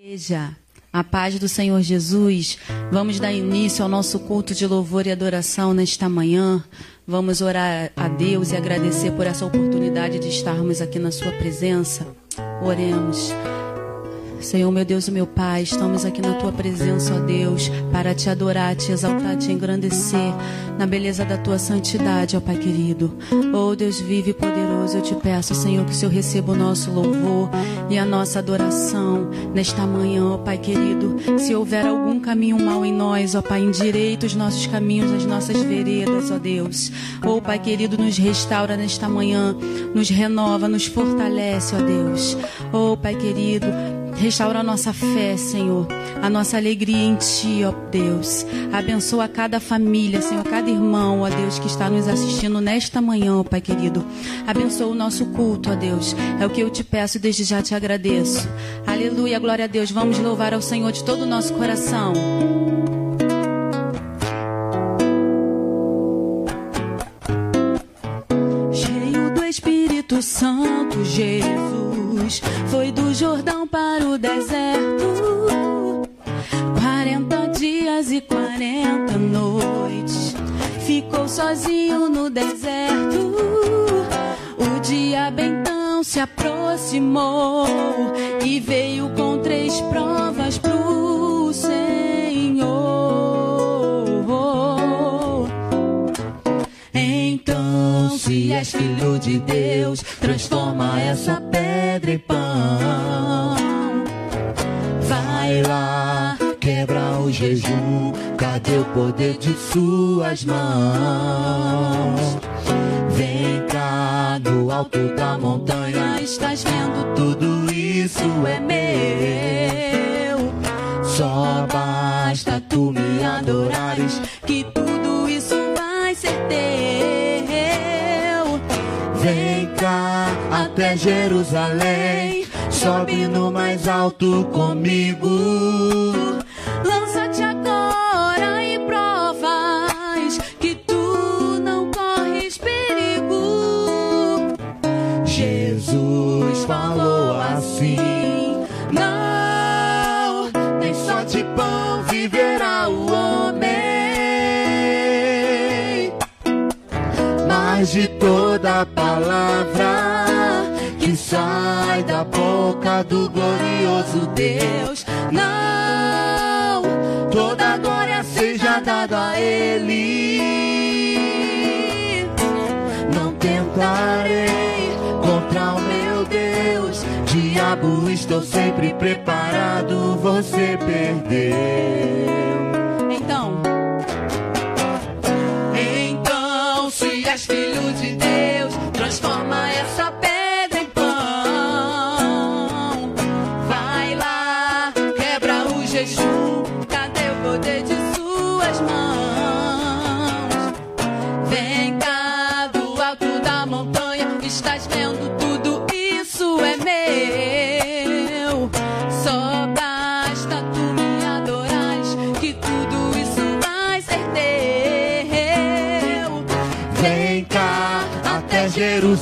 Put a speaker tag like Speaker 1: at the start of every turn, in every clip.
Speaker 1: Igreja, a paz do Senhor Jesus. Vamos dar início ao nosso culto de louvor e adoração nesta manhã. Vamos orar a Deus e agradecer por essa oportunidade de estarmos aqui na Sua presença. Oremos. Senhor, meu Deus e meu Pai, estamos aqui na tua presença, ó Deus, para te adorar, te exaltar, te engrandecer na beleza da tua santidade, ó Pai querido. Oh Deus vive e poderoso, eu te peço, Senhor, que o Senhor receba o nosso louvor e a nossa adoração nesta manhã, ó Pai querido. Se houver algum caminho mal em nós, ó Pai, endireita os nossos caminhos, as nossas veredas, ó Deus. Oh Pai querido, nos restaura nesta manhã, nos renova, nos fortalece, ó Deus. Oh Pai querido, Restaura a nossa fé, Senhor, a nossa alegria em Ti, ó Deus. Abençoa cada família, Senhor, cada irmão, ó Deus, que está nos assistindo nesta manhã, ó Pai querido. Abençoa o nosso culto, ó Deus. É o que eu te peço e desde já te agradeço. Aleluia, glória a Deus. Vamos louvar ao Senhor de todo o nosso coração. Cheio do Espírito Santo, Jesus foi do Jordão para o deserto. 40 dias e 40 noites. Ficou sozinho no deserto. O dia então se aproximou e veio com três provas És filho de Deus, transforma essa pedra em pão. Vai lá, quebra o jejum, cadê o poder de suas mãos? Vem cá, do alto da montanha, estás vendo tudo isso é meu. Só basta tu me adorares, que tudo isso vai ser teu. Até Jerusalém, sobe no mais alto comigo. Lança-te agora e provas que tu não corres perigo. Jesus falou assim: Não, nem só de pão viverá o homem, mas de toda palavra sai da boca do glorioso Deus. Não, toda glória seja dada a Ele. Não tentarei contra o meu Deus. Diabo, estou sempre preparado. Você perdeu. Então. Então, se és filho de Deus, transforma essa pedra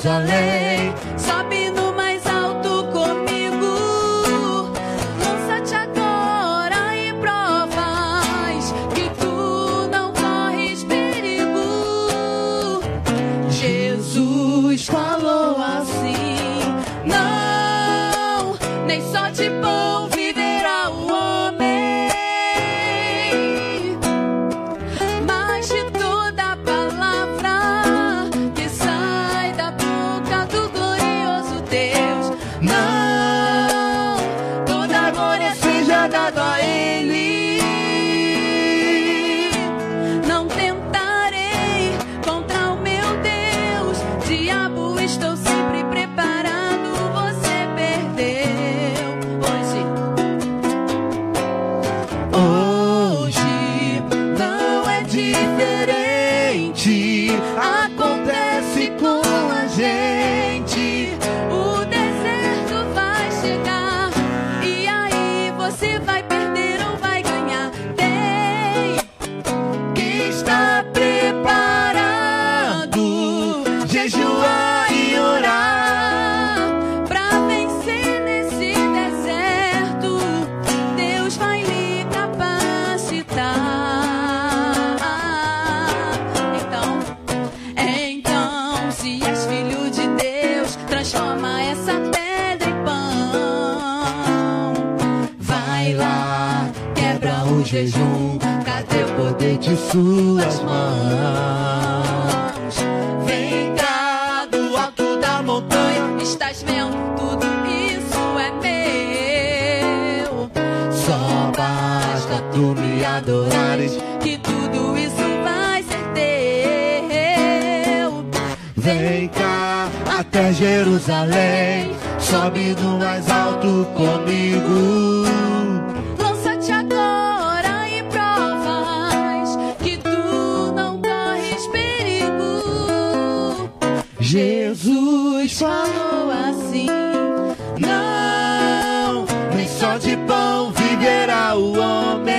Speaker 1: até
Speaker 2: jejum? Cadê o poder de suas mãos? Vem cá do alto da montanha,
Speaker 1: Estás vendo tudo isso é meu.
Speaker 2: só basta tu me adorares.
Speaker 1: Que tudo isso vai ser teu.
Speaker 2: Vem cá até Jerusalém, sobe no mais alto comigo. Falou
Speaker 1: assim.
Speaker 2: Não, nem só de pão viverá o homem,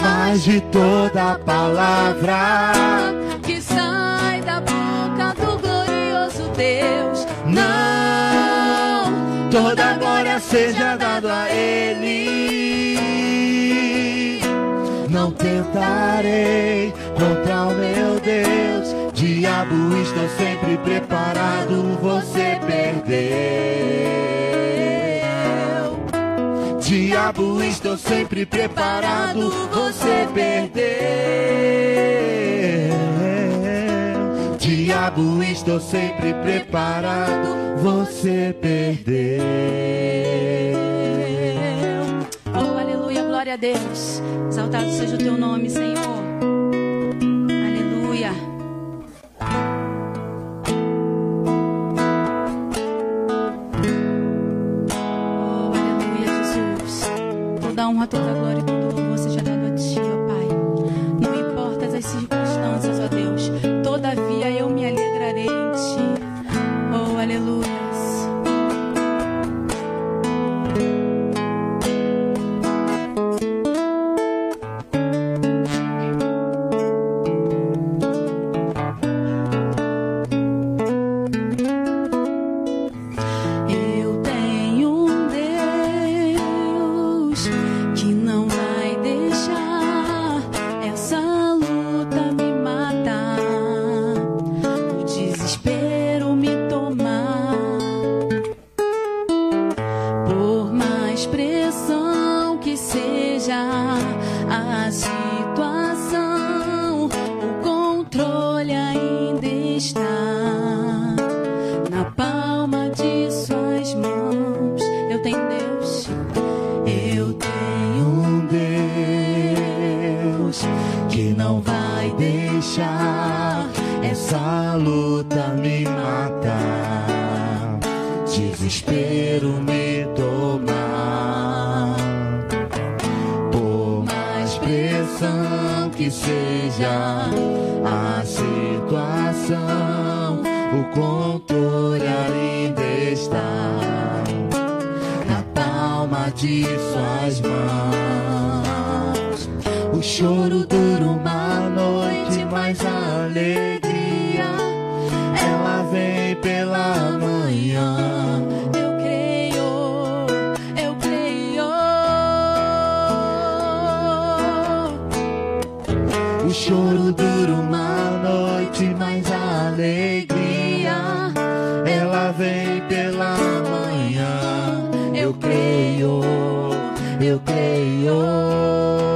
Speaker 2: mas de toda palavra.
Speaker 1: que sai da boca do glorioso Deus.
Speaker 2: Não, toda glória seja dada a Ele. Não tentarei contra o meu Deus. Diabo, estou sempre preparado. Você perdeu. Diabo, estou sempre preparado. Você perdeu. Diabo, estou sempre preparado. Você perdeu.
Speaker 1: Glória a Deus. Exaltado seja o teu nome, Senhor. Aleluia. Oh, aleluia, Jesus. Toda honra, toda glória de suas mãos.
Speaker 2: O choro dura uma noite, mas a alegria ela vem pela manhã.
Speaker 1: Eu creio, eu creio.
Speaker 2: O choro dura uma noite, mas a alegria ela vem pela manhã. Eu creio, eu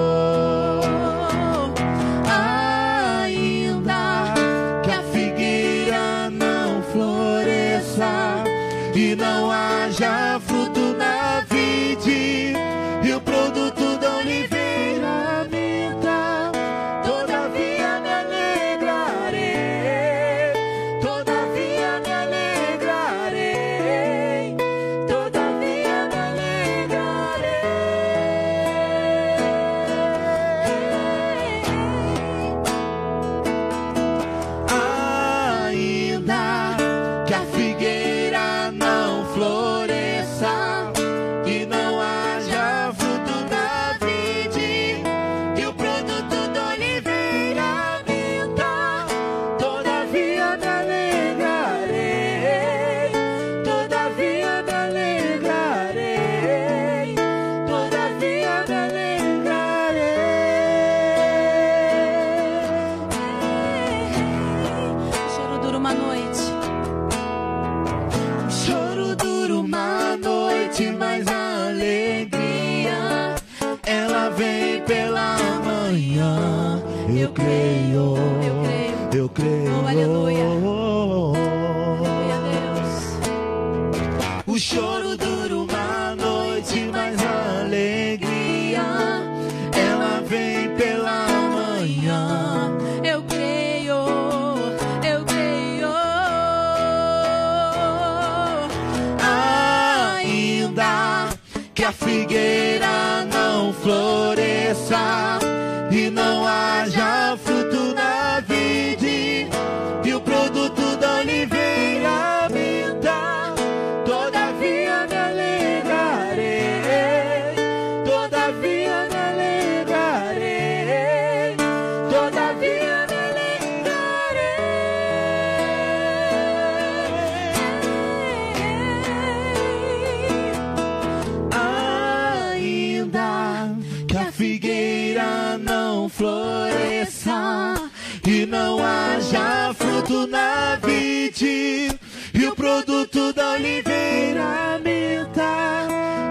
Speaker 2: oliveira minta,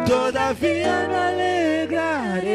Speaker 2: todavia me alegrarei,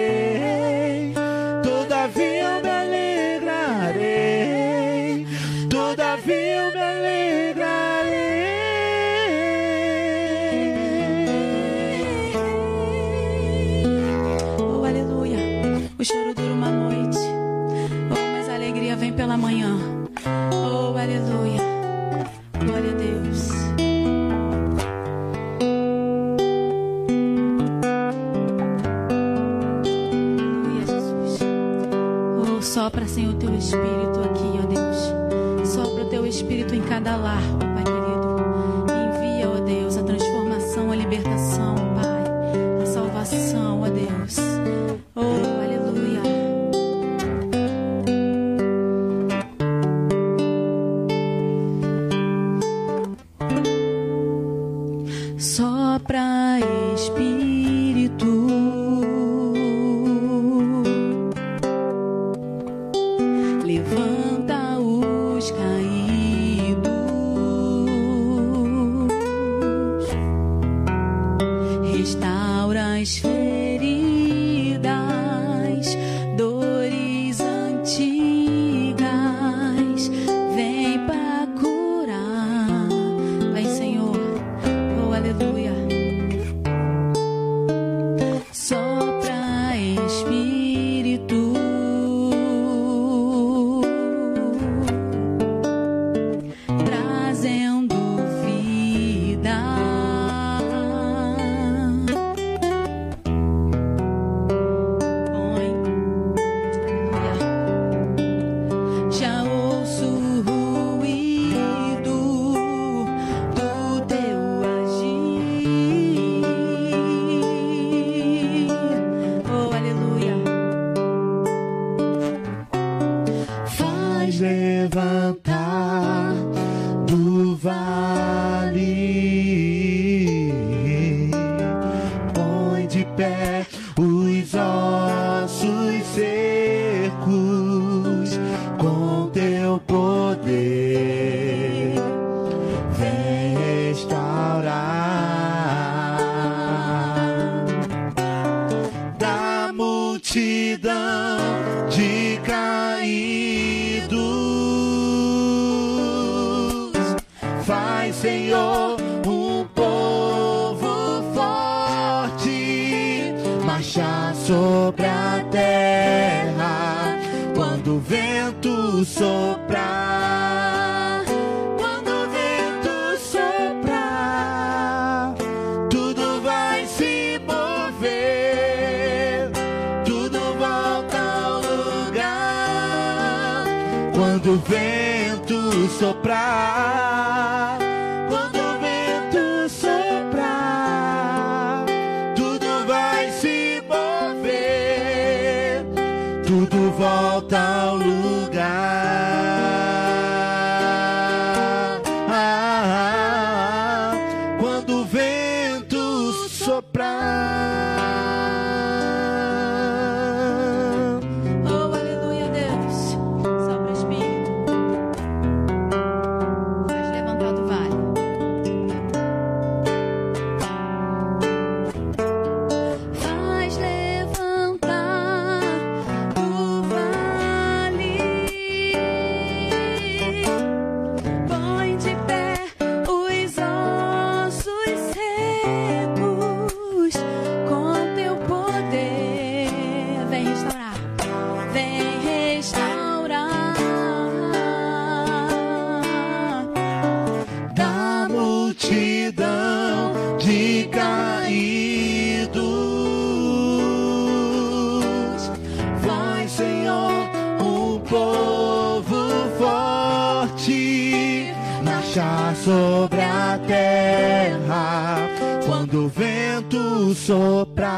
Speaker 2: soprar,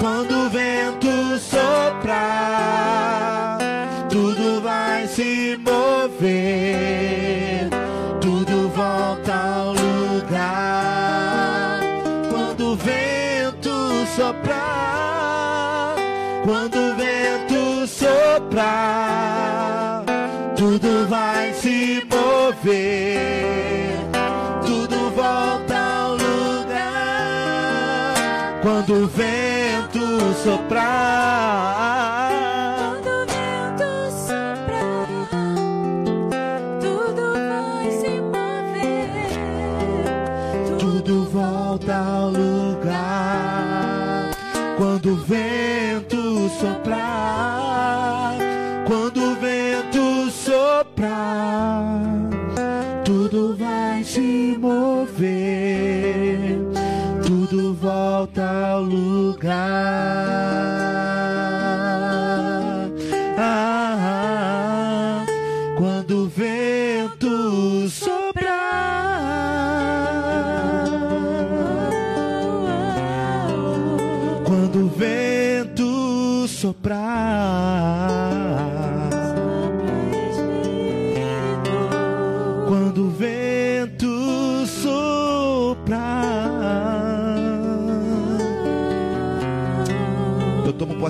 Speaker 2: quando o vento soprar, tudo vai se mover, tudo volta ao lugar. Quando o vento soprar, quando o vento soprar, tudo vai se mover, soprar. Quando o vento soprar, tudo vai se mover. tudo volta ao lugar. Quando o vento soprar, quando o vento soprar, tudo vai se mover, tudo volta ao lugar.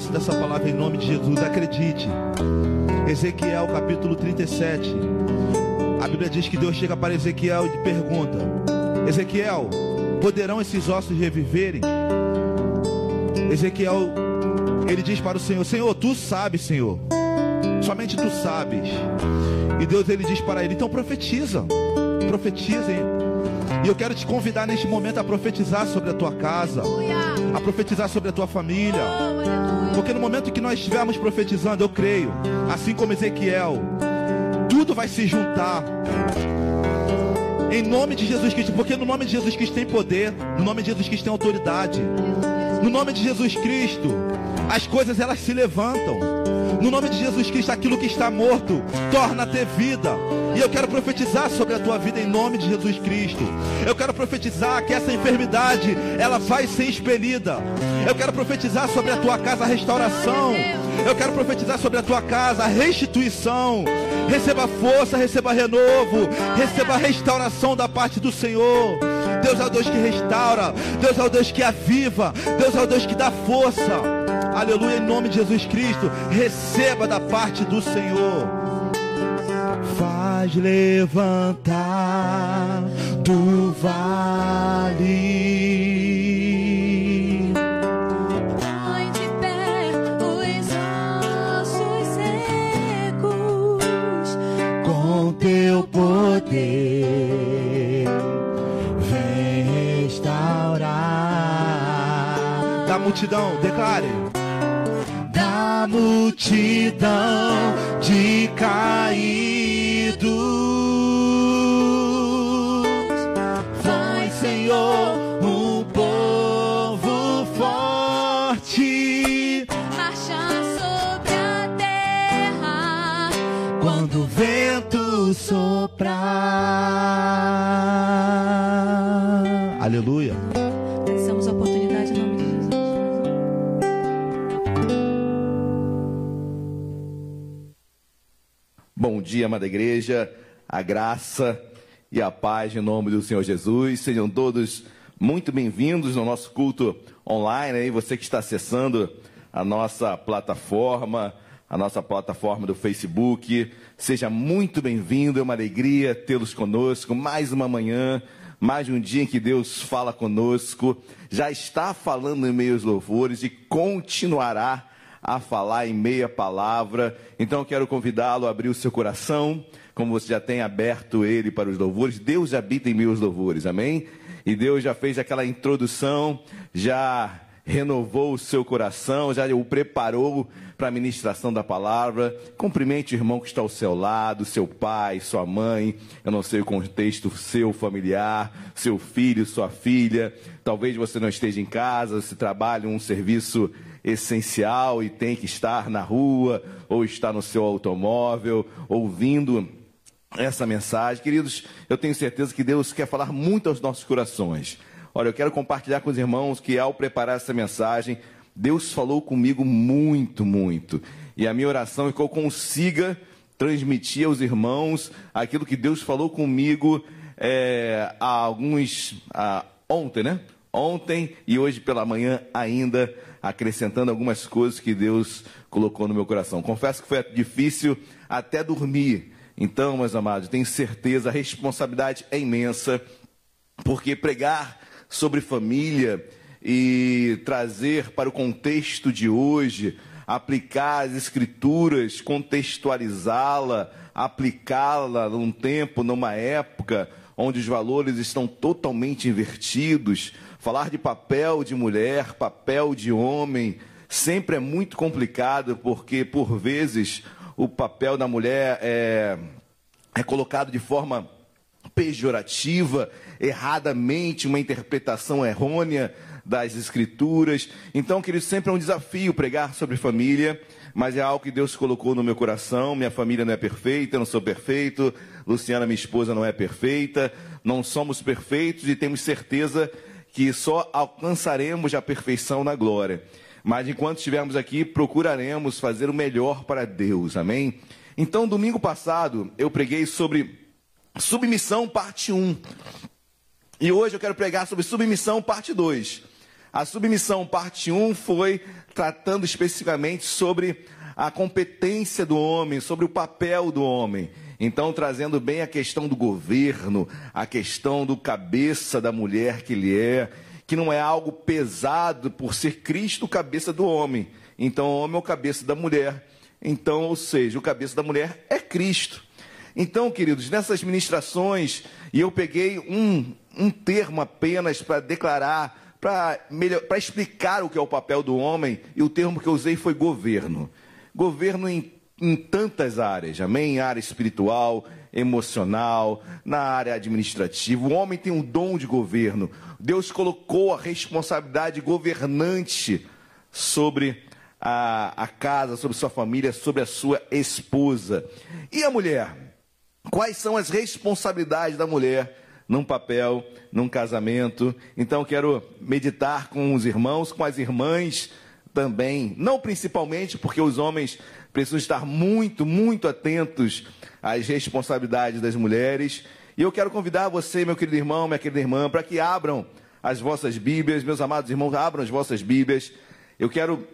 Speaker 2: Posse dessa palavra em nome de Jesus, acredite. Ezequiel capítulo 37. A Bíblia diz que Deus chega para Ezequiel e pergunta: Ezequiel, poderão esses ossos reviverem? Ezequiel, ele diz para o Senhor: Senhor, tu sabes, Senhor. Somente tu sabes. E Deus ele diz para ele: Então profetiza. Profetiza. E eu quero te convidar neste momento a profetizar sobre a tua casa, a profetizar sobre a tua família. Porque no momento que nós estivermos profetizando, eu creio, assim como Ezequiel, tudo vai se juntar. Em nome de Jesus Cristo, porque no nome de Jesus Cristo tem poder, no nome de Jesus Cristo tem autoridade. No nome de Jesus Cristo, as coisas elas se levantam. No nome de Jesus Cristo, aquilo que está morto torna a ter vida. E eu quero profetizar sobre a tua vida em nome de Jesus Cristo. Eu quero profetizar que essa enfermidade ela vai ser expelida. Eu quero profetizar sobre a tua casa a restauração. Eu quero profetizar sobre a tua casa a restituição. Receba força, receba renovo, receba restauração da parte do Senhor. Deus é o Deus que restaura, Deus é o Deus que aviva, Deus é o Deus que dá força. Aleluia, em nome de Jesus Cristo, receba da parte do Senhor. Faz levantar do vale.
Speaker 3: Põe de pé os ossos secos.
Speaker 2: com teu poder vem restaurar. Da multidão, declare. Multidão de caídos, vai, Senhor, um povo forte.
Speaker 3: Marcha sobre a terra.
Speaker 2: quando o vento soprar. Aleluia.
Speaker 4: Dia, amada igreja, a graça e a paz em nome do Senhor Jesus. Sejam todos muito bem-vindos no nosso culto online, aí você que está acessando a nossa plataforma, a nossa plataforma do Facebook. Seja muito bem-vindo, é uma alegria tê-los conosco. Mais uma manhã, mais um dia em que Deus fala conosco. Já está falando em aos louvores e continuará a falar em meia palavra. Então eu quero convidá-lo a abrir o seu coração, como você já tem aberto ele para os louvores. Deus habita em meus louvores, amém? E Deus já fez aquela introdução, já renovou o seu coração, já o preparou para a ministração da palavra. Cumprimente o irmão que está ao seu lado, seu pai, sua mãe, eu não sei o contexto seu familiar, seu filho, sua filha. Talvez você não esteja em casa, você trabalha um serviço essencial e tem que estar na rua ou está no seu automóvel ouvindo essa mensagem. Queridos, eu tenho certeza que Deus quer falar muito aos nossos corações. Olha, eu quero compartilhar com os irmãos que ao preparar essa mensagem, Deus falou comigo muito, muito. E a minha oração é que eu consiga transmitir aos irmãos aquilo que Deus falou comigo é, há alguns. há- ontem, né? Ontem e hoje pela manhã ainda, acrescentando algumas coisas que Deus colocou no meu coração. Confesso que foi difícil até dormir. Então, meus amados, tenho certeza, a responsabilidade é imensa porque pregar sobre família e trazer para o contexto de hoje, aplicar as escrituras, contextualizá-la, aplicá-la num tempo, numa época onde os valores estão totalmente invertidos, falar de papel de mulher, papel de homem, sempre é muito complicado, porque por vezes o papel da mulher é, é colocado de forma pejorativa, erradamente, uma interpretação errônea das escrituras. Então, querido, sempre é um desafio pregar sobre família, mas é algo que Deus colocou no meu coração. Minha família não é perfeita, eu não sou perfeito. Luciana, minha esposa, não é perfeita. Não somos perfeitos e temos certeza que só alcançaremos a perfeição na glória. Mas enquanto estivermos aqui, procuraremos fazer o melhor para Deus. Amém? Então, domingo passado, eu preguei sobre Submissão, parte 1. E hoje eu quero pregar sobre submissão, parte 2. A submissão, parte 1, foi tratando especificamente sobre a competência do homem, sobre o papel do homem. Então, trazendo bem a questão do governo, a questão do cabeça da mulher que ele é, que não é algo pesado por ser Cristo cabeça do homem. Então, o homem é o cabeça da mulher. Então, ou seja, o cabeça da mulher é Cristo. Então, queridos, nessas ministrações, e eu peguei um, um termo apenas para declarar, para explicar o que é o papel do homem, e o termo que eu usei foi governo. Governo em, em tantas áreas, amém? Em área espiritual, emocional, na área administrativa. O homem tem um dom de governo. Deus colocou a responsabilidade governante sobre a, a casa, sobre sua família, sobre a sua esposa. E a mulher? Quais são as responsabilidades da mulher num papel, num casamento? Então, quero meditar com os irmãos, com as irmãs também. Não principalmente, porque os homens precisam estar muito, muito atentos às responsabilidades das mulheres. E eu quero convidar você, meu querido irmão, minha querida irmã, para que abram as vossas Bíblias, meus amados irmãos, abram as vossas Bíblias. Eu quero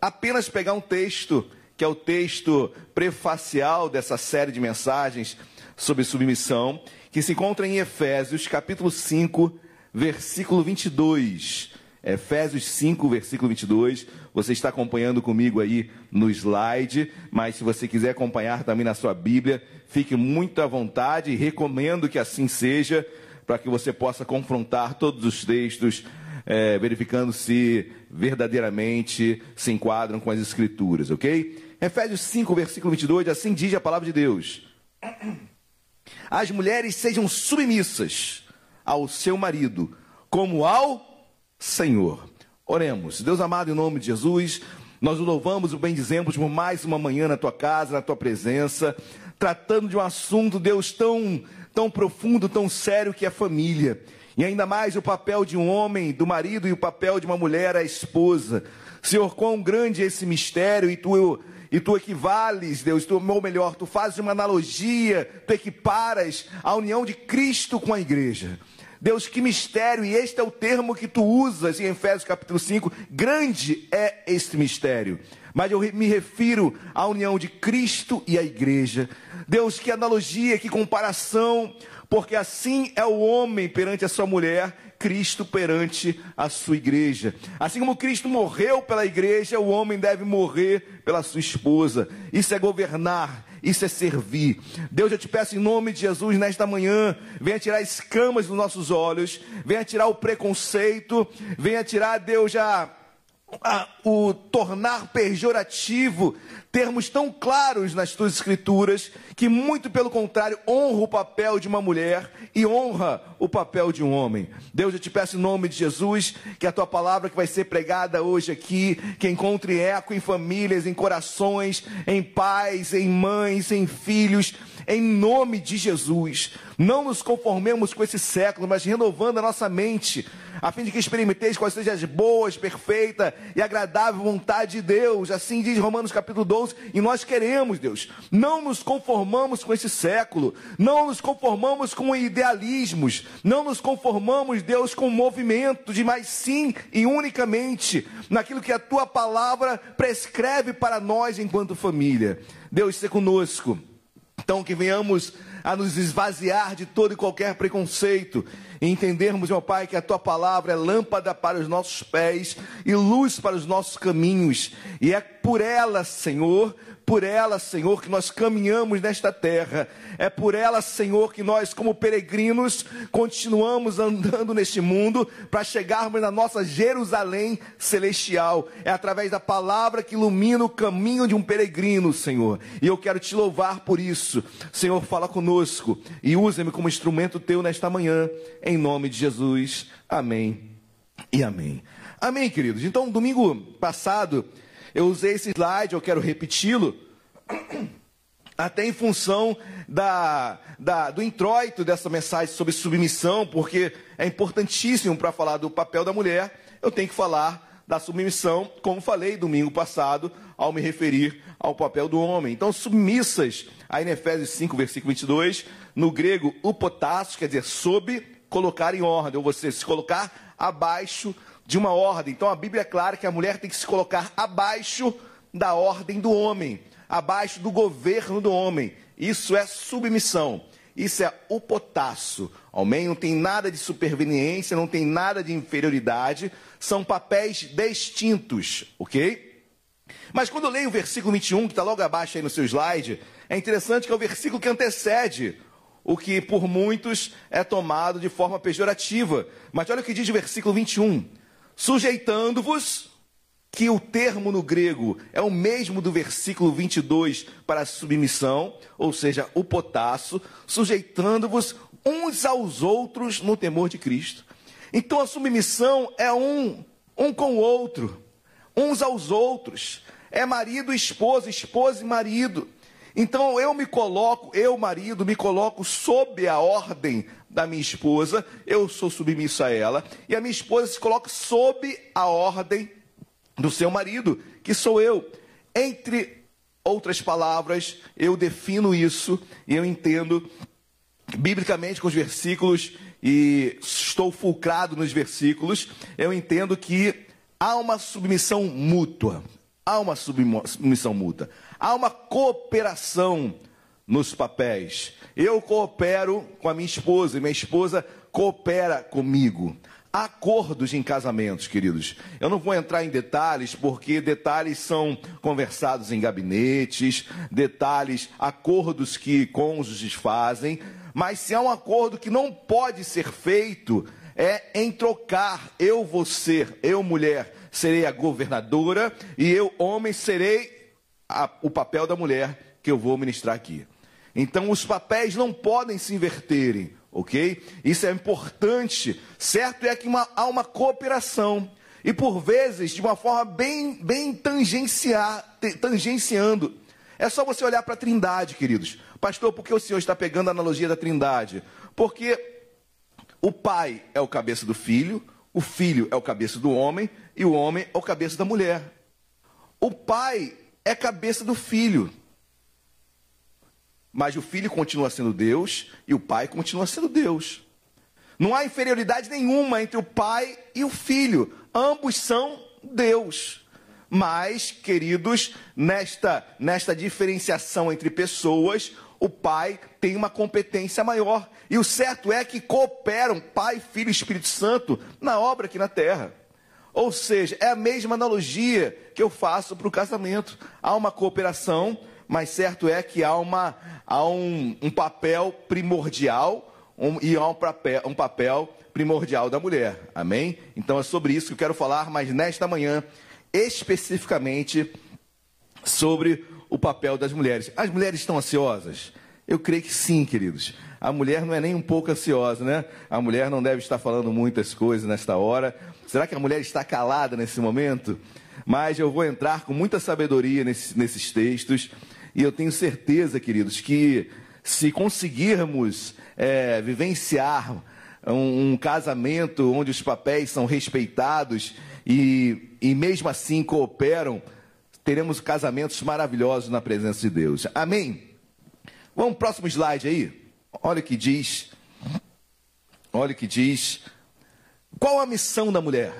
Speaker 4: apenas pegar um texto, que é o texto prefacial dessa série de mensagens sobre submissão, que se encontra em Efésios, capítulo 5, versículo 22. Efésios 5, versículo 22. Você está acompanhando comigo aí no slide, mas se você quiser acompanhar também na sua Bíblia, fique muito à vontade e recomendo que assim seja, para que você possa confrontar todos os textos é, verificando se verdadeiramente se enquadram com as Escrituras, ok? Efésios 5, versículo 22, assim diz a palavra de Deus: As mulheres sejam submissas ao seu marido, como ao Senhor. Oremos. Deus amado, em nome de Jesus, nós o louvamos, o bendizemos por mais uma manhã na tua casa, na tua presença, tratando de um assunto, Deus, tão, tão profundo, tão sério que é a família. E ainda mais o papel de um homem, do marido, e o papel de uma mulher, a esposa. Senhor, quão grande é esse mistério, e tu, e tu equivales, Deus, tu, ou melhor, tu fazes uma analogia, tu equiparas a união de Cristo com a igreja. Deus, que mistério, e este é o termo que tu usas em Efésios capítulo 5. Grande é este mistério. Mas eu me refiro à união de Cristo e a igreja. Deus, que analogia, que comparação, porque assim é o homem perante a sua mulher, Cristo perante a sua igreja. Assim como Cristo morreu pela igreja, o homem deve morrer pela sua esposa. Isso é governar, isso é servir. Deus, eu te peço em nome de Jesus nesta manhã, venha tirar escamas dos nossos olhos, venha tirar o preconceito, venha tirar, Deus, já a- o tornar pejorativo termos tão claros nas tuas escrituras que muito pelo contrário honra o papel de uma mulher e honra o papel de um homem. Deus, eu te peço em nome de Jesus que a tua palavra que vai ser pregada hoje aqui, que encontre eco em famílias, em corações, em pais, em mães, em filhos, em nome de Jesus. Não nos conformemos com esse século, mas renovando a nossa mente, a fim de que experimenteis quais sejam as boas, perfeita e agradável vontade de Deus. Assim diz Romanos capítulo 12, e nós queremos, Deus. Não nos conformamos com esse século, não nos conformamos com idealismos, não nos conformamos, Deus, com movimento de mas sim e unicamente naquilo que a tua palavra prescreve para nós enquanto família. Deus, seja conosco. Então, que venhamos a nos esvaziar de todo e qualquer preconceito e entendermos, meu Pai, que a tua palavra é lâmpada para os nossos pés e luz para os nossos caminhos, e é por ela, Senhor, por ela, Senhor, que nós caminhamos nesta terra. É por ela, Senhor, que nós, como peregrinos, continuamos andando neste mundo para chegarmos na nossa Jerusalém celestial. É através da palavra que ilumina o caminho de um peregrino, Senhor. E eu quero te louvar por isso. Senhor, fala conosco e usa-me como instrumento teu nesta manhã, em nome de Jesus. Amém e amém. Amém, queridos. Então, domingo passado, eu usei esse slide, eu quero repeti-lo, até em função da, da- do introito dessa mensagem sobre submissão, porque é importantíssimo para falar do papel da mulher, eu tenho que falar da submissão, como falei domingo passado, ao me referir ao papel do homem. Então, submissas, aí em Efésios 5, versículo 22, no grego, upotássio, quer dizer, sob, colocar em ordem, ou você se colocar abaixo de uma ordem. Então a Bíblia é clara que a mulher tem que se colocar abaixo da ordem do homem, abaixo do governo do homem. Isso é submissão. Isso é o potaço. Amém? Não tem nada de superveniência, não tem nada de inferioridade. São papéis distintos, ok? Mas quando eu leio o versículo 21, que está logo abaixo aí no seu slide, é interessante que é o versículo que antecede o que por muitos é tomado de forma pejorativa. Mas olha o que diz o versículo 21. Sujeitando-vos, que o termo no grego é o mesmo do versículo 22 para submissão, ou seja, o potasso, sujeitando-vos uns aos outros no temor de Cristo. Então a submissão é um, um com o outro, uns aos outros. É marido e esposa, esposa e marido. Então eu me coloco, eu, marido, me coloco sob a ordem da minha esposa, eu sou submisso a ela, e a minha esposa se coloca sob a ordem do seu marido, que sou eu. Entre outras palavras, eu defino isso e eu entendo biblicamente com os versículos e estou fulcrado nos versículos, eu entendo que há uma submissão mútua. Há uma submissão mútua. Há uma cooperação nos papéis. Eu coopero com a minha esposa e minha esposa coopera comigo. Acordos em casamentos, queridos. Eu não vou entrar em detalhes, porque detalhes são conversados em gabinetes, detalhes, acordos que cônjuges fazem, mas se há um acordo que não pode ser feito, é em trocar. Eu vou ser, eu mulher, serei a governadora, e eu, homem, serei a- o papel da mulher que eu vou ministrar aqui. Então, os papéis não podem se inverterem, ok? Isso é importante. Certo é que uma- há uma cooperação. E por vezes, de uma forma bem, bem tangenciar, tangenciando. É só você olhar para a trindade, queridos. Pastor, por que o senhor está pegando a analogia da trindade? Porque o pai é o cabeça do filho, o filho é o cabeça do homem e o homem é o cabeça da mulher. O pai é cabeça do filho. Mas o filho continua sendo Deus e o pai continua sendo Deus. Não há inferioridade nenhuma entre o pai e o filho. Ambos são Deus. Mas, queridos, nesta, nesta diferenciação entre pessoas, o pai tem uma competência maior. E o certo é que cooperam Pai, Filho e Espírito Santo na obra aqui na terra. Ou seja, é a mesma analogia que eu faço para o casamento. Há uma cooperação, mas certo é que há, uma, há um, um papel primordial um- e há um papel, um papel primordial da mulher. Amém? Então é sobre isso que eu quero falar, mas nesta manhã, especificamente sobre o papel das mulheres. As mulheres estão ansiosas? Eu creio que sim, queridos. A mulher não é nem um pouco ansiosa, né? A mulher não deve estar falando muitas coisas nesta hora. Será que a mulher está calada nesse momento? Mas eu vou entrar com muita sabedoria nesse- nesses textos e eu tenho certeza, queridos, que se conseguirmos é, vivenciar um, um casamento onde os papéis são respeitados e, e mesmo assim cooperam, teremos casamentos maravilhosos na presença de Deus. Amém? Vamos pro próximo slide aí. Olha o que diz. Olha o que diz. Qual a missão da mulher?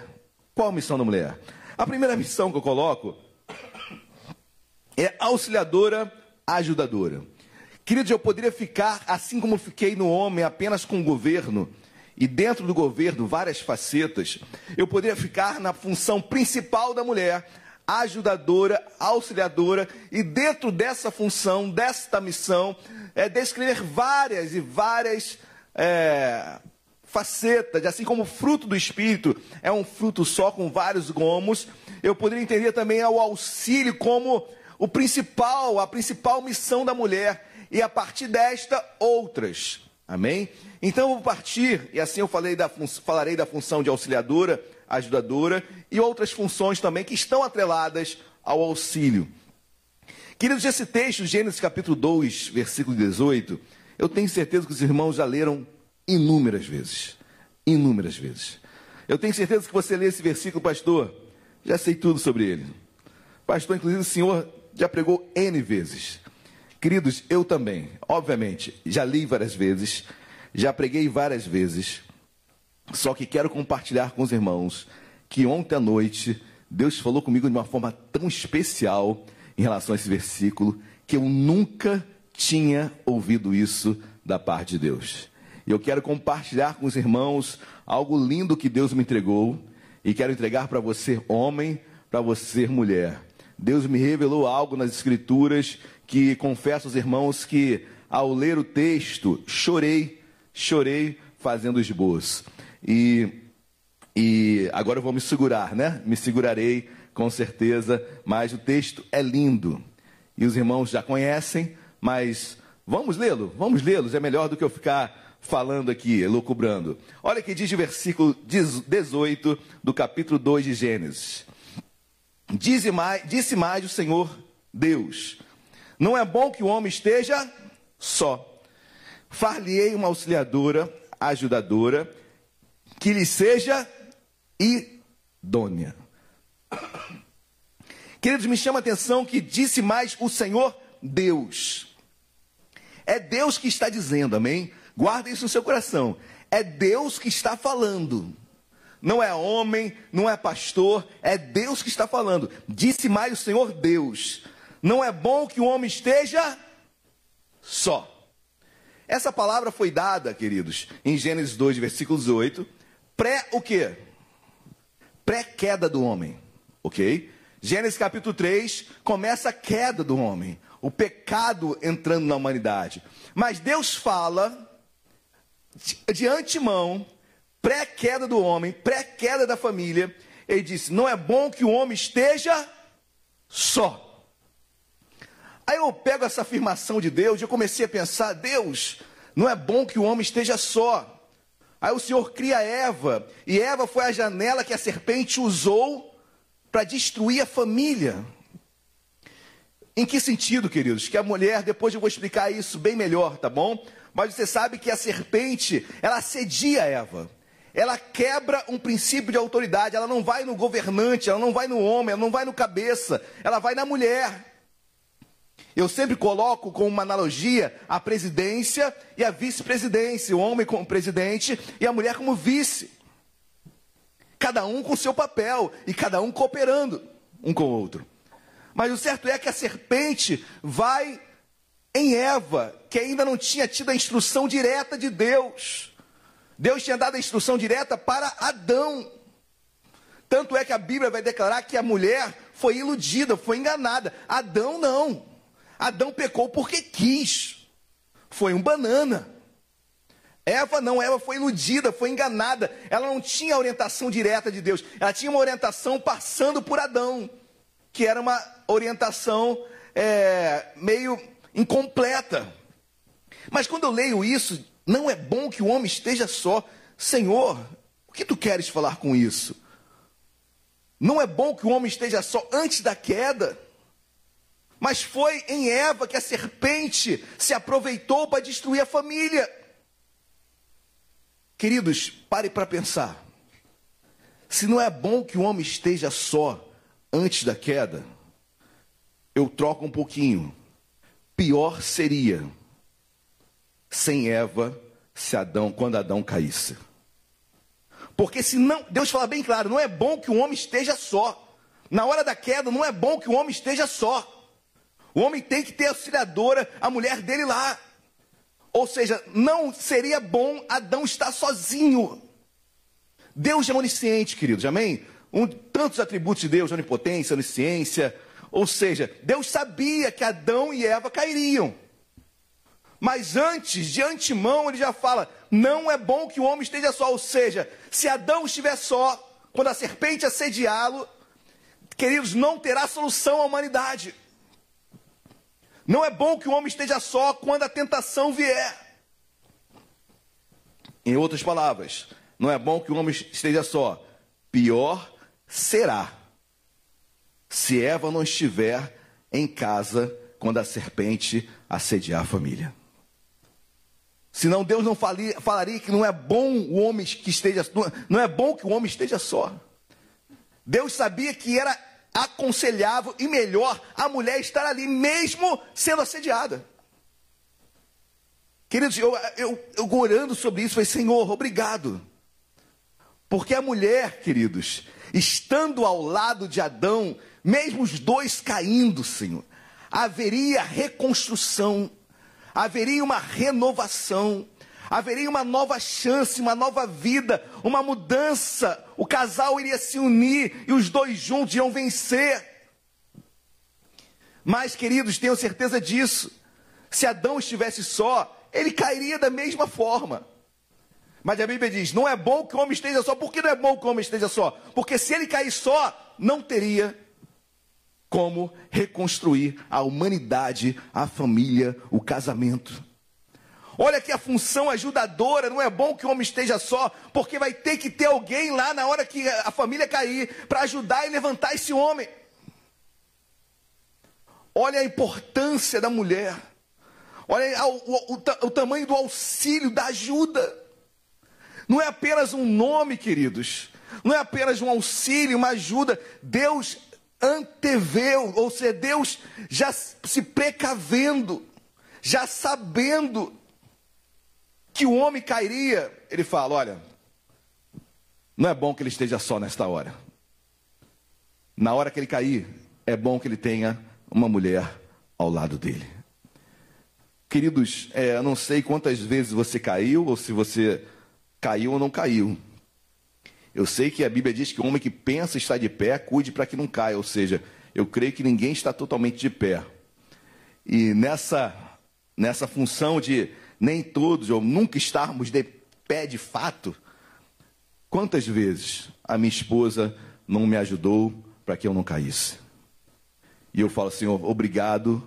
Speaker 4: Qual a missão da mulher? A primeira missão que eu coloco é auxiliadora, ajudadora. Queridos, eu poderia ficar assim como fiquei no homem, apenas com o governo, e dentro do governo, várias facetas. Eu poderia ficar na função principal da mulher, ajudadora, auxiliadora, e dentro dessa função, desta missão, é descrever várias e várias é, facetas, assim como o fruto do Espírito é um fruto só com vários gomos, eu poderia entender também o auxílio como o principal, a principal missão da mulher, e a partir desta, outras. Amém? Então eu vou partir, e assim eu falei da, falarei da função de auxiliadora, ajudadora e outras funções também que estão atreladas ao auxílio. Queridos, esse texto, Gênesis capítulo 2, versículo 18, eu tenho certeza que os irmãos já leram inúmeras vezes. Inúmeras vezes. Eu tenho certeza que você lê esse versículo, pastor, já sei tudo sobre ele. Pastor, inclusive o senhor já pregou N vezes. Queridos, eu também, obviamente, já li várias vezes, já preguei várias vezes, só que quero compartilhar com os irmãos que ontem à noite Deus falou comigo de uma forma tão especial em relação a esse versículo que eu nunca tinha ouvido isso da parte de Deus. E eu quero compartilhar com os irmãos algo lindo que Deus me entregou e quero entregar para você, homem, para você, mulher. Deus me revelou algo nas Escrituras que confesso aos irmãos que, ao ler o texto, chorei, chorei fazendo esboço. E, e agora eu vou me segurar, né? Me segurarei com certeza, mas o texto é lindo. E os irmãos já conhecem, mas vamos lê-lo, vamos lê-los, é melhor do que eu ficar falando aqui, elucubrando. Olha que diz o versículo 18 do capítulo 2 de Gênesis. Disse mais, disse mais o Senhor Deus: Não é bom que o homem esteja só. Far-lhe-ei uma auxiliadora, ajudadora, que lhe seja idônea. Queridos, me chama a atenção que disse mais o Senhor Deus. É Deus que está dizendo, amém? Guarda isso no seu coração. É Deus que está falando. Não é homem, não é pastor, é Deus que está falando. Disse mais o Senhor Deus: Não é bom que o homem esteja só. Essa palavra foi dada, queridos, em Gênesis 2, versículo 18, pré o quê? Pré-queda do homem, ok? Gênesis capítulo 3 começa a queda do homem, o pecado entrando na humanidade. Mas Deus fala de, de antemão, pré-queda do homem, pré-queda da família, ele disse: Não é bom que o homem esteja só. Aí eu pego essa afirmação de Deus e eu comecei a pensar: Deus, não é bom que o homem esteja só. Aí o Senhor cria Eva, e Eva foi a janela que a serpente usou para destruir a família. Em que sentido, queridos? Que a mulher, depois eu vou explicar isso bem melhor, tá bom? Mas você sabe que a serpente, ela assedia Eva. Ela quebra um princípio de autoridade, ela não vai no governante, ela não vai no homem, ela não vai no cabeça, ela vai na mulher. Eu sempre coloco como uma analogia a presidência e a vice-presidência, o homem como presidente e a mulher como vice. Cada um com seu papel e cada um cooperando um com o outro. Mas o certo é que a serpente vai em Eva, que ainda não tinha tido a instrução direta de Deus. Deus tinha dado a instrução direta para Adão. Tanto é que a Bíblia vai declarar que a mulher foi iludida, foi enganada. Adão não. Adão pecou porque quis. Foi um banana. Eva não, Eva foi iludida, foi enganada. Ela não tinha a orientação direta de Deus. Ela tinha uma orientação passando por Adão, que era uma orientação é, meio incompleta. Mas quando eu leio isso, não é bom que o homem esteja só. Senhor, o que tu queres falar com isso? Não é bom que o homem esteja só antes da queda. Mas foi em Eva que a serpente se aproveitou para destruir a família. Queridos, pare para pensar. Se não é bom que o homem esteja só antes da queda, eu troco um pouquinho. Pior seria sem Eva se Adão, quando Adão caísse. Porque se não, Deus fala bem claro, não é bom que o homem esteja só. Na hora da queda, não é bom que o homem esteja só. O homem tem que ter auxiliadora, a mulher dele lá. Ou seja, não seria bom Adão estar sozinho. Deus é onisciente, queridos, amém? Um, tantos atributos de Deus, onipotência, onisciência. Ou seja, Deus sabia que Adão e Eva cairiam. Mas antes, de antemão, ele já fala: não é bom que o homem esteja só. Ou seja, se Adão estiver só, quando a serpente assediá-lo, queridos, não terá solução à humanidade. Não é bom que o homem esteja só quando a tentação vier. Em outras palavras, não é bom que o homem esteja só. Pior será se Eva não estiver em casa quando a serpente assediar a família. Senão Deus não falaria que não é bom o homem que esteja, não é bom que o homem esteja só. Deus sabia que era aconselhável e melhor a mulher estar ali, mesmo sendo assediada. Queridos, eu, eu, eu orando sobre isso, falei, Senhor, obrigado. Porque a mulher, queridos, estando ao lado de Adão, mesmo os dois caindo, Senhor, haveria reconstrução, haveria uma renovação, haveria uma nova chance, uma nova vida, uma mudança. O casal iria se unir e os dois juntos iam vencer. Mas, queridos, tenham certeza disso. Se Adão estivesse só, ele cairia da mesma forma. Mas a Bíblia diz: não é bom que o homem esteja só. Por que não é bom que o homem esteja só? Porque se ele cair só, não teria como reconstruir a humanidade, a família, o casamento. Olha que a função ajudadora, não é bom que o homem esteja só, porque vai ter que ter alguém lá na hora que a família cair para ajudar e levantar esse homem. Olha a importância da mulher. Olha o, o, o, o tamanho do auxílio, da ajuda. Não é apenas um nome, queridos. Não é apenas um auxílio, uma ajuda. Deus anteveu, ou seja, Deus já se precavendo, já sabendo que o homem cairia, ele fala: olha, não é bom que ele esteja só nesta hora. Na hora que ele cair, é bom que ele tenha uma mulher ao lado dele. Queridos, é, eu não sei quantas vezes você caiu, ou se você caiu ou não caiu. Eu sei que a Bíblia diz que o homem que pensa estar de pé, cuide para que não caia. Ou seja, eu creio que ninguém está totalmente de pé. E nessa, nessa função de nem todos ou nunca estarmos de pé de fato, quantas vezes a minha esposa não me ajudou para que eu não caísse? E eu falo, Senhor, obrigado,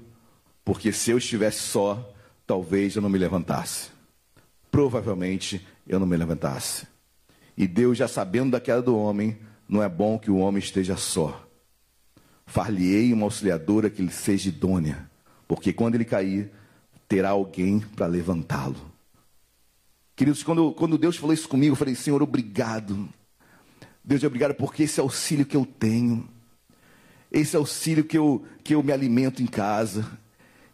Speaker 4: porque se eu estivesse só, talvez eu não me levantasse. Provavelmente eu não me levantasse. E Deus, já sabendo da queda do homem, não é bom que o homem esteja só. Far-lhe-ei uma auxiliadora que lhe seja idônea, porque quando ele cair, terá alguém para levantá-lo. Queridos, quando, quando Deus falou isso comigo, eu falei, Senhor, obrigado. Deus, obrigado porque esse auxílio que eu tenho, esse auxílio que eu, que eu me alimento em casa,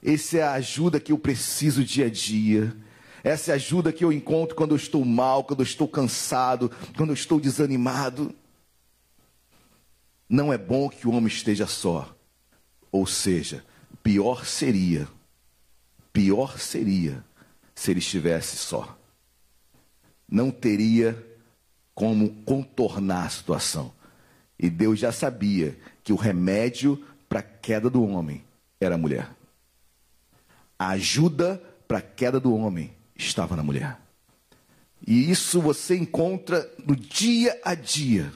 Speaker 4: essa é a ajuda que eu preciso dia a dia. Essa é a ajuda que eu encontro quando eu estou mal, quando eu estou cansado, quando eu estou desanimado. Não é bom que o homem esteja só. Ou seja, pior seria, pior seria se ele estivesse só. Não teria como contornar a situação. E Deus já sabia que o remédio para a queda do homem era a mulher. A ajuda para a queda do homem estava na mulher. E isso você encontra no dia a dia.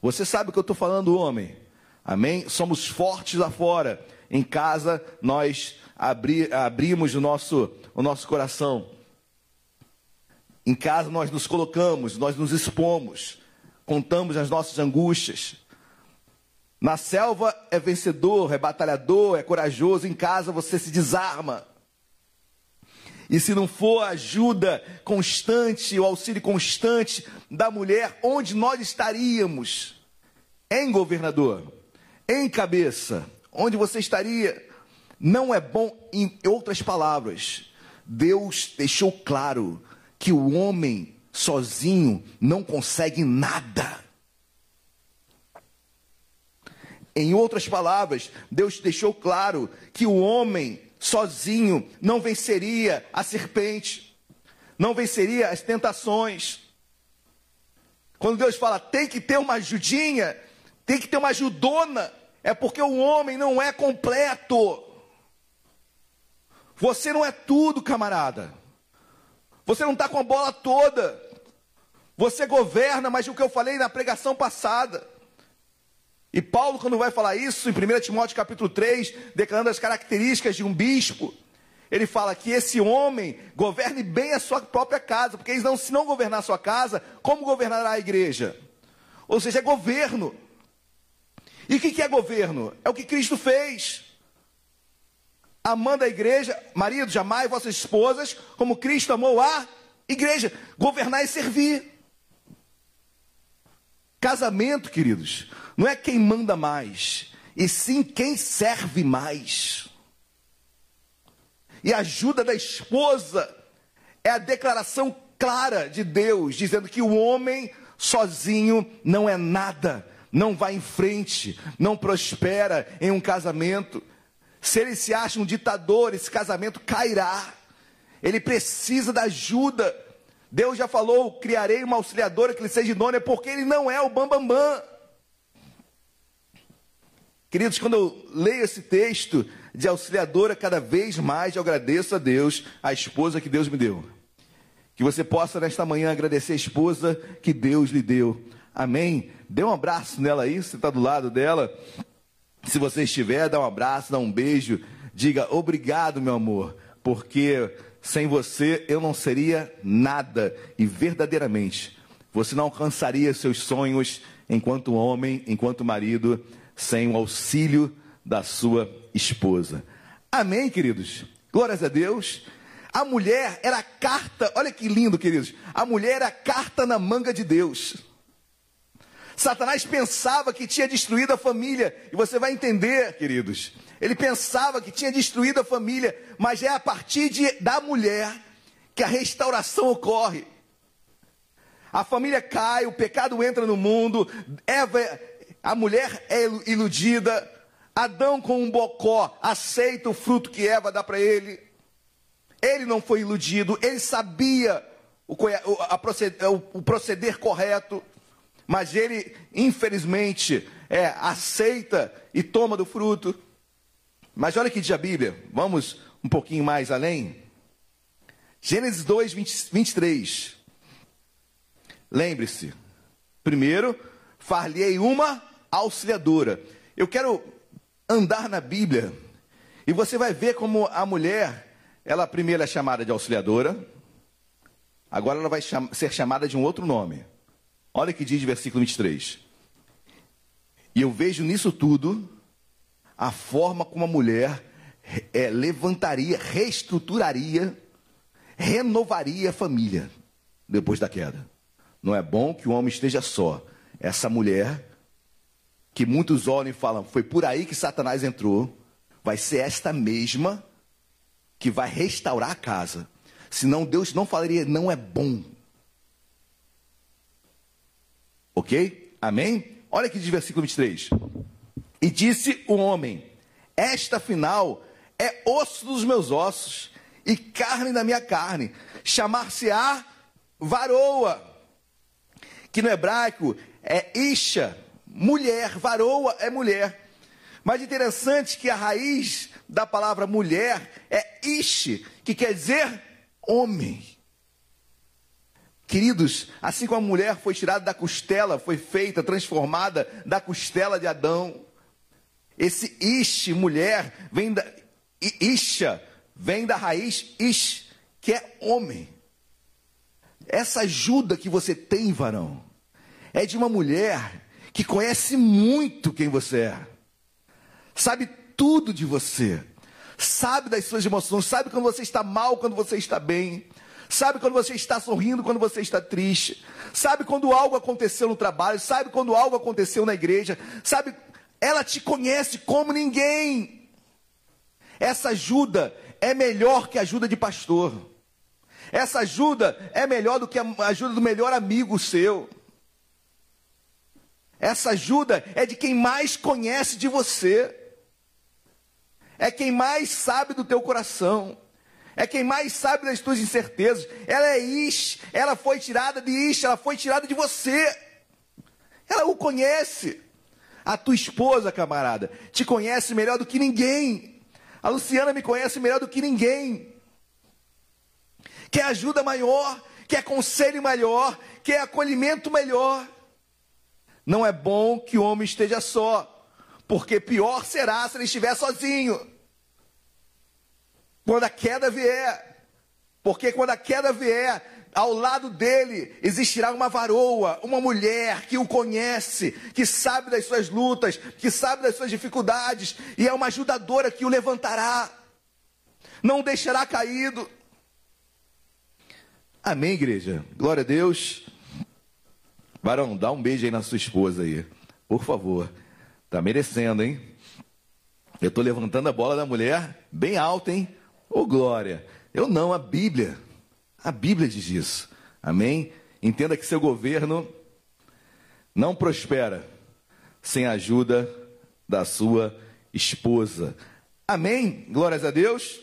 Speaker 4: Você sabe o que eu estou falando, homem? Amém? Somos fortes lá fora. Em casa, nós abri, abrimos o nosso, o nosso coração. Em casa, nós nos colocamos, nós nos expomos, contamos as nossas angústias. Na selva é vencedor, é batalhador, é corajoso. Em casa, você se desarma. E se não for a ajuda constante, o auxílio constante da mulher, onde nós estaríamos? Em governador, em cabeça, onde você estaria? Não é bom, em outras palavras, Deus deixou claro que o homem sozinho não consegue nada. Em outras palavras, Deus deixou claro que o homem sozinho não venceria a serpente, não venceria as tentações. Quando Deus fala tem que ter uma ajudinha, tem que ter uma ajudona, é porque o homem não é completo. Você não é tudo, camarada. Você não está com a bola toda. Você governa, mas o que eu falei na pregação passada. E Paulo, quando vai falar isso, em 1 Timóteo capítulo 3, declarando as características de um bispo, ele fala que esse homem governe bem a sua própria casa, porque se não governar a sua casa, como governará a igreja? Ou seja, é governo. E o que que é governo? É o que Cristo fez. Amando a igreja, maridos, amai vossas esposas, como Cristo amou a igreja. Governar e servir. Casamento, queridos, não é quem manda mais, e sim quem serve mais. E a ajuda da esposa é a declaração clara de Deus, dizendo que o homem sozinho não é nada, não vai em frente, não prospera em um casamento. Se ele se acha um ditador, esse casamento cairá. Ele precisa da ajuda. Deus já falou: criarei uma auxiliadora que lhe seja idônea, porque ele não é o bambambam. Bam, bam. Queridos, quando eu leio esse texto de auxiliadora, cada vez mais eu agradeço a Deus, a esposa que Deus me deu. Que você possa nesta manhã agradecer a esposa que Deus lhe deu. Amém? Dê um abraço nela aí, você está do lado dela. Se você estiver, dá um abraço, dá um beijo. Diga obrigado, meu amor, porque sem você eu não seria nada. E verdadeiramente, você não alcançaria seus sonhos enquanto homem, enquanto marido sem o auxílio da sua esposa. Amém, queridos? Glórias a Deus. A mulher era a carta, olha que lindo, queridos. A mulher era a carta na manga de Deus. Satanás pensava que tinha destruído a família, e você vai entender, queridos. Ele pensava que tinha destruído a família, mas é a partir de, da mulher que a restauração ocorre. A família cai, o pecado entra no mundo, Eva a mulher é iludida, Adão com um bocó aceita o fruto que Eva dá para ele. Ele não foi iludido, ele sabia o, proceder, o proceder correto, mas ele, infelizmente, é, aceita e toma do fruto. Mas olha que diz a Bíblia, vamos um pouquinho mais além. Gênesis 2, 20, 23. Lembre-se, primeiro, far-lhe uma auxiliadora. Eu quero andar na Bíblia e você vai ver como a mulher, ela primeiro é chamada de auxiliadora, agora ela vai cham ser chamada de um outro nome. Olha o que diz o versículo 23. E eu vejo nisso tudo a forma como a mulher é, levantaria, reestruturaria, renovaria a família depois da queda. Não é bom que o homem esteja só. Essa mulher que muitos olham e falam, foi por aí que Satanás entrou, vai ser esta mesma que vai restaurar a casa. Senão Deus não falaria, não é bom. Ok? Amém? Olha aqui de versículo 23. E disse o homem: Esta final é osso dos meus ossos e carne da minha carne. Chamar-se-á varoa, que no hebraico é isha, mulher, varoa é mulher. Mas interessante que a raiz da palavra mulher é ish, que quer dizer homem. Queridos, assim como a mulher foi tirada da costela, foi feita, transformada da costela de Adão, esse ish, mulher, vem da isha, vem da raiz ish, que é homem. Essa ajuda que você tem, varão, é de uma mulher que conhece muito quem você é, sabe tudo de você, sabe das suas emoções, sabe quando você está mal, quando você está bem, sabe quando você está sorrindo, quando você está triste, sabe quando algo aconteceu no trabalho, sabe quando algo aconteceu na igreja, sabe, ela te conhece como ninguém. Essa ajuda é melhor que a ajuda de pastor. Essa ajuda é melhor do que a ajuda do melhor amigo seu. Essa ajuda é de quem mais conhece de você. É quem mais sabe do teu coração. É quem mais sabe das tuas incertezas. Ela é Ish, ela foi tirada de Ish, ela foi tirada de você. Ela o conhece. A tua esposa, camarada, te conhece melhor do que ninguém. A Luciana me conhece melhor do que ninguém. Quer ajuda maior, quer conselho melhor, quer acolhimento melhor. Não é bom que o homem esteja só, porque pior será se ele estiver sozinho. Quando a queda vier, porque quando a queda vier, ao lado dele existirá uma varoa, uma mulher que o conhece, que sabe das suas lutas, que sabe das suas dificuldades, e é uma ajudadora que o levantará, não o deixará caído. Amém, igreja? Glória a Deus. Varão, dá um beijo aí na sua esposa aí. Por favor. Tá merecendo, hein? Eu tô levantando a bola da mulher bem alta, hein? Ô glória. Eu não, a Bíblia. A Bíblia diz isso. Amém? Entenda que seu governo não prospera sem a ajuda da sua esposa. Amém? Glórias a Deus.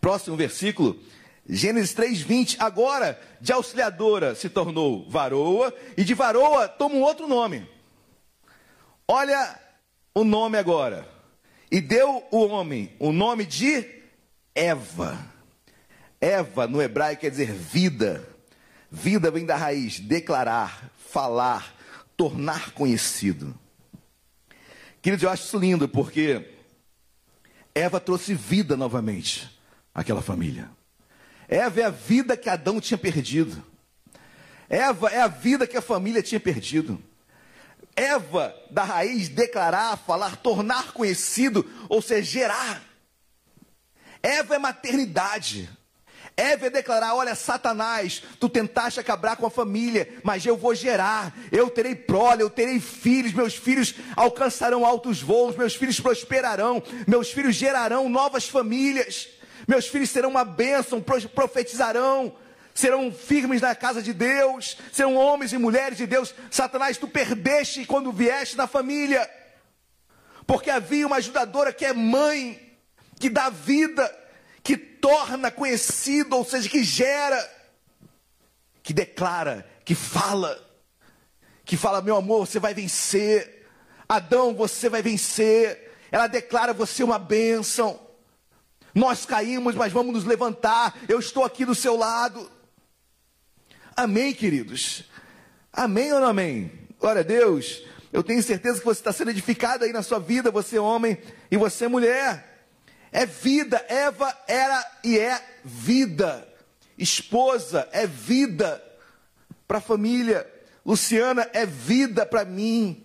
Speaker 4: Próximo versículo. Gênesis 3:20. Agora, de auxiliadora se tornou varoa e de varoa toma um outro nome. Olha o nome agora. E deu o homem o nome de Eva. Eva no hebraico quer dizer vida. Vida vem da raiz declarar, falar, tornar conhecido. Queridos, eu acho isso lindo porque Eva trouxe vida novamente àquela família. Eva é a vida que Adão tinha perdido. Eva é a vida que a família tinha perdido. Eva, da raiz, declarar, falar, tornar conhecido, ou seja, gerar. Eva é maternidade. Eva é declarar: olha, Satanás, tu tentaste acabar com a família, mas eu vou gerar, eu terei prole, eu terei filhos, meus filhos alcançarão altos voos, meus filhos prosperarão, meus filhos gerarão novas famílias, meus filhos serão uma bênção, pro- profetizarão, serão firmes na casa de Deus, serão homens e mulheres de Deus. Satanás, tu perdeste quando vieste na família, porque havia uma ajudadora que é mãe, que dá vida, torna conhecido, ou seja, que gera, que declara, que fala, que fala: meu amor, você vai vencer, Adão, você vai vencer. Ela declara você uma bênção. Nós caímos, mas vamos nos levantar. Eu estou aqui do seu lado. Amém, queridos? Amém ou não amém? Glória a Deus. Eu tenho certeza que você está sendo edificado aí na sua vida, você homem e você mulher. É vida, Eva era e é vida. Esposa é vida para a família. Luciana é vida para mim.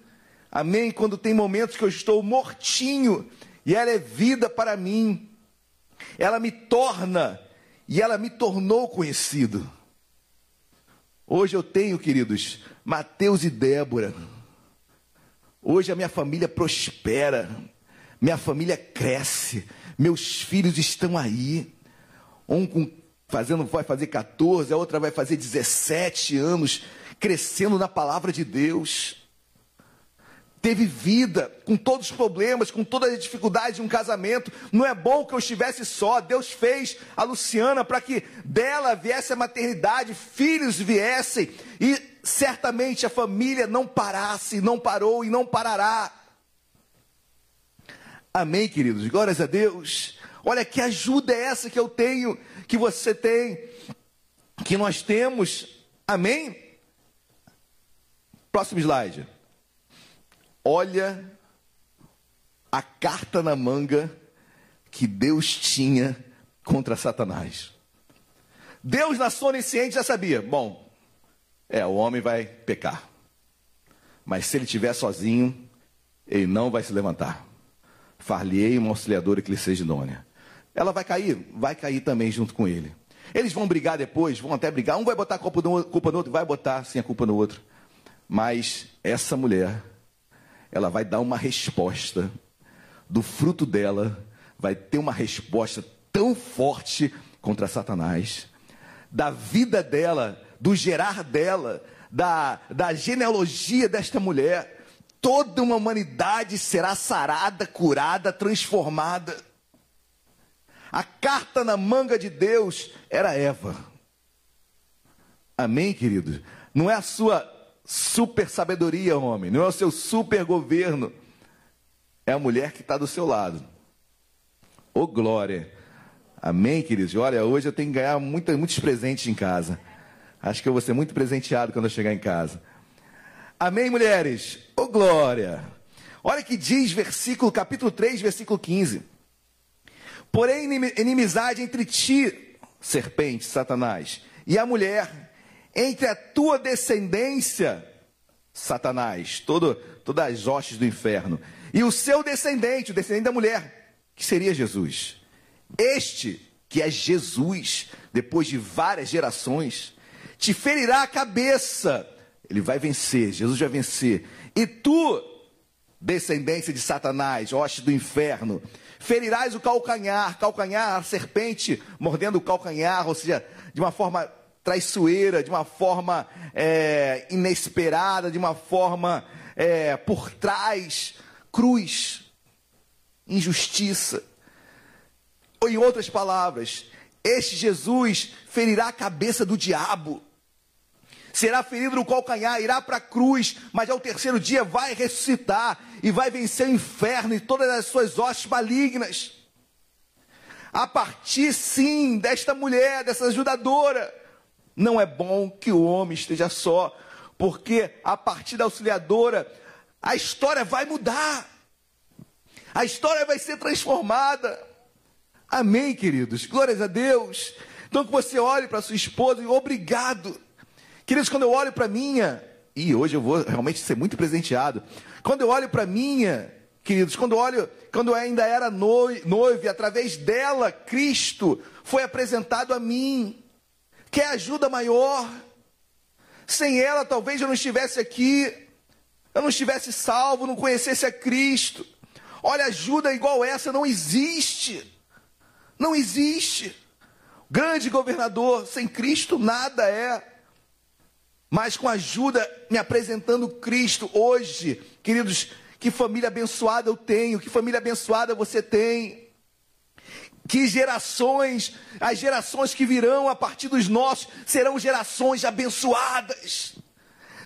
Speaker 4: Amém? Quando tem momentos que eu estou mortinho e ela é vida para mim. Ela me torna e ela me tornou conhecido. Hoje eu tenho, queridos, Mateus e Débora. Hoje a minha família prospera, minha família cresce, meus filhos estão aí. Um com, fazendo vai fazer 14, a outra vai fazer 17 anos, crescendo na palavra de Deus. Teve vida, com todos os problemas, com todas as dificuldades de um casamento. Não é bom que eu estivesse só. Deus fez a Luciana para que dela viesse a maternidade, filhos viessem e certamente a família não parasse, não parou e não parará. Amém, queridos? Glórias a Deus. Olha que ajuda é essa que eu tenho, que você tem, que nós temos. Amém? Próximo slide. Olha a carta na manga que Deus tinha contra Satanás. Deus, na sua onisciente, já sabia: bom, é, o homem vai pecar, mas se ele estiver sozinho, ele não vai se levantar. Far-lhe-ei uma auxiliadora que lhe seja. Ela vai cair? Vai cair também junto com ele. Eles vão brigar depois, vão até brigar. Um vai botar a culpa no, culpa no outro, vai botar sim a culpa no outro. Mas essa mulher, ela vai dar uma resposta do fruto dela, vai ter uma resposta tão forte contra Satanás, da vida dela, do gerar dela, da, da genealogia desta mulher. Toda uma humanidade será sarada, curada, transformada. A carta na manga de Deus era Eva. Amém, queridos? Não é a sua super sabedoria, homem, não é o seu super governo. É a mulher que está do seu lado. Ô glória. Amém, queridos? Olha, hoje eu tenho que ganhar muita, muitos presentes em casa. Acho que eu vou ser muito presenteado quando eu chegar em casa. Amém, mulheres? Ô glória. Olha que diz versículo, capítulo 3, versículo 15. Porém, inim- inimizade entre ti, serpente, Satanás, e a mulher, entre a tua descendência, Satanás, todo, todas as hostes do inferno, e o seu descendente, o descendente da mulher, que seria Jesus. Este, que é Jesus, depois de várias gerações, te ferirá a cabeça. Ele vai vencer, Jesus vai vencer. E tu, descendência de Satanás, hoste do inferno, ferirás o calcanhar, calcanhar, a serpente mordendo o calcanhar, ou seja, de uma forma traiçoeira, de uma forma é, inesperada, de uma forma é, por trás, cruz, injustiça. Ou em outras palavras, este Jesus ferirá a cabeça do diabo será ferido no calcanhar, irá para a cruz, mas ao terceiro dia vai ressuscitar e vai vencer o inferno e todas as suas hostes malignas. A partir sim desta mulher, dessa ajudadora, não é bom que o homem esteja só, porque a partir da auxiliadora, a história vai mudar, a história vai ser transformada. Amém, queridos? Glórias a Deus. Então que você olhe para sua esposa e obrigado. Queridos, quando eu olho para minha, e hoje eu vou realmente ser muito presenteado. Quando eu olho para minha, queridos, quando eu olho, quando eu ainda era noi- noivo, e através dela, Cristo foi apresentado a mim. Quer ajuda maior? Sem ela, talvez eu não estivesse aqui, eu não estivesse salvo, não conhecesse a Cristo. Olha, ajuda igual essa não existe. Não existe. Grande governador, sem Cristo nada é. Mas com a ajuda, me apresentando Cristo hoje, queridos, que família abençoada eu tenho, que família abençoada você tem. Que gerações, as gerações que virão a partir dos nossos, serão gerações abençoadas.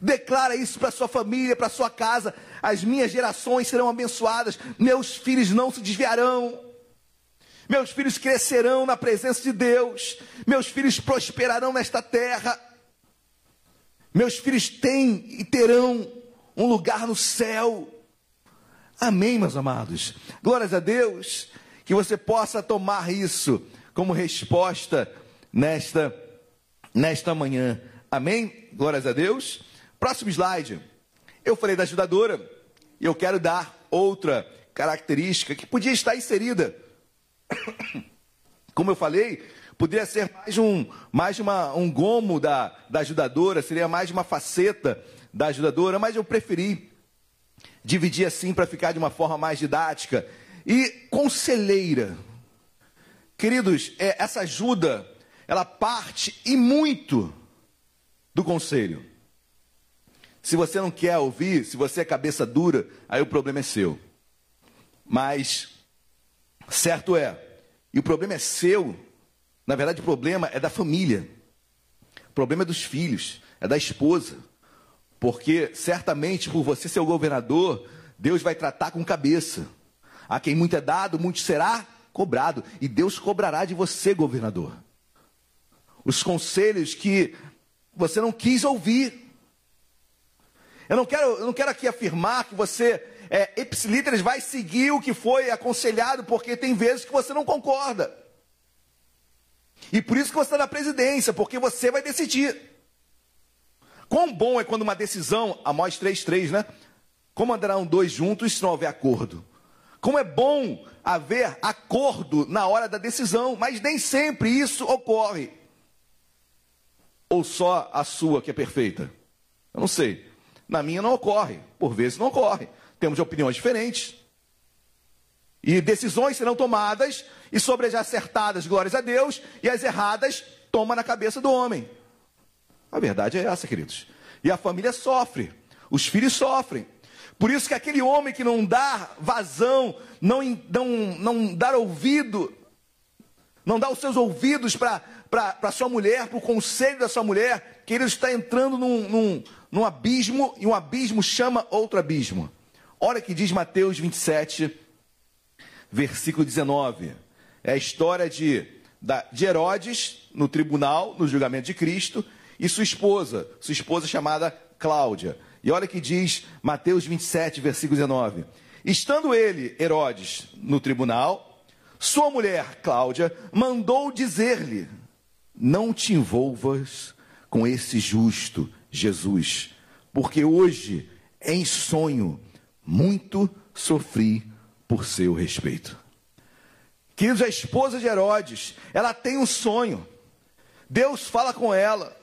Speaker 4: Declara isso para sua família, para sua casa. As minhas gerações serão abençoadas, meus filhos não se desviarão. Meus filhos crescerão na presença de Deus. Meus filhos prosperarão nesta terra. Meus filhos têm e terão um lugar no céu. Amém, meus amados. Glórias a Deus. Que você possa tomar isso como resposta nesta, nesta manhã. Amém? Glórias a Deus. Próximo slide. Eu falei da ajudadora e eu quero dar outra característica que podia estar inserida. Como eu falei, poderia ser mais um, mais uma, um gomo da, da ajudadora, seria mais uma faceta da ajudadora, mas eu preferi dividir assim para ficar de uma forma mais didática. E conselheira. Queridos, é, essa ajuda, ela parte e muito do conselho. Se você não quer ouvir, se você é cabeça dura, aí o problema é seu. Mas, certo é, e o problema é seu, na verdade o problema é da família. O problema é dos filhos, é da esposa. Porque certamente por você ser o governador, Deus vai tratar com cabeça. A quem muito é dado, muito será cobrado. E Deus cobrará de você, governador. Os conselhos que você não quis ouvir. Eu não quero, eu não quero aqui afirmar que você, é, ipsilíteres, vai seguir o que foi aconselhado, porque tem vezes que você não concorda. E por isso que você está na presidência, porque você vai decidir. Quão bom é quando uma decisão, Amós 3,3, né? Como andarão dois juntos se não houver acordo? Como é bom haver acordo na hora da decisão, mas nem sempre isso ocorre. Ou só a sua que é perfeita? Eu não sei. Na minha não ocorre, por vezes não ocorre. Temos opiniões diferentes. E decisões serão tomadas, e sobre as acertadas, glórias a Deus, e as erradas, toma na cabeça do homem. A verdade é essa, queridos. E a família sofre, os filhos sofrem. Por isso que aquele homem que não dá vazão, não, não, não dá ouvido, não dá os seus ouvidos para sua mulher, para o conselho da sua mulher, que ele está entrando num, num, num abismo, e um abismo chama outro abismo. Olha que diz Mateus 27, versículo 19. É a história de, de Herodes no tribunal, no julgamento de Cristo, e sua esposa, sua esposa chamada Cláudia. E olha que diz Mateus 27, versículo 19. Estando ele, Herodes, no tribunal, sua mulher, Cláudia, mandou dizer-lhe: Não te envolvas com esse justo, Jesus, porque hoje, em sonho, muito sofri por seu respeito. Queridos, a esposa de Herodes, ela tem um sonho. Deus fala com ela.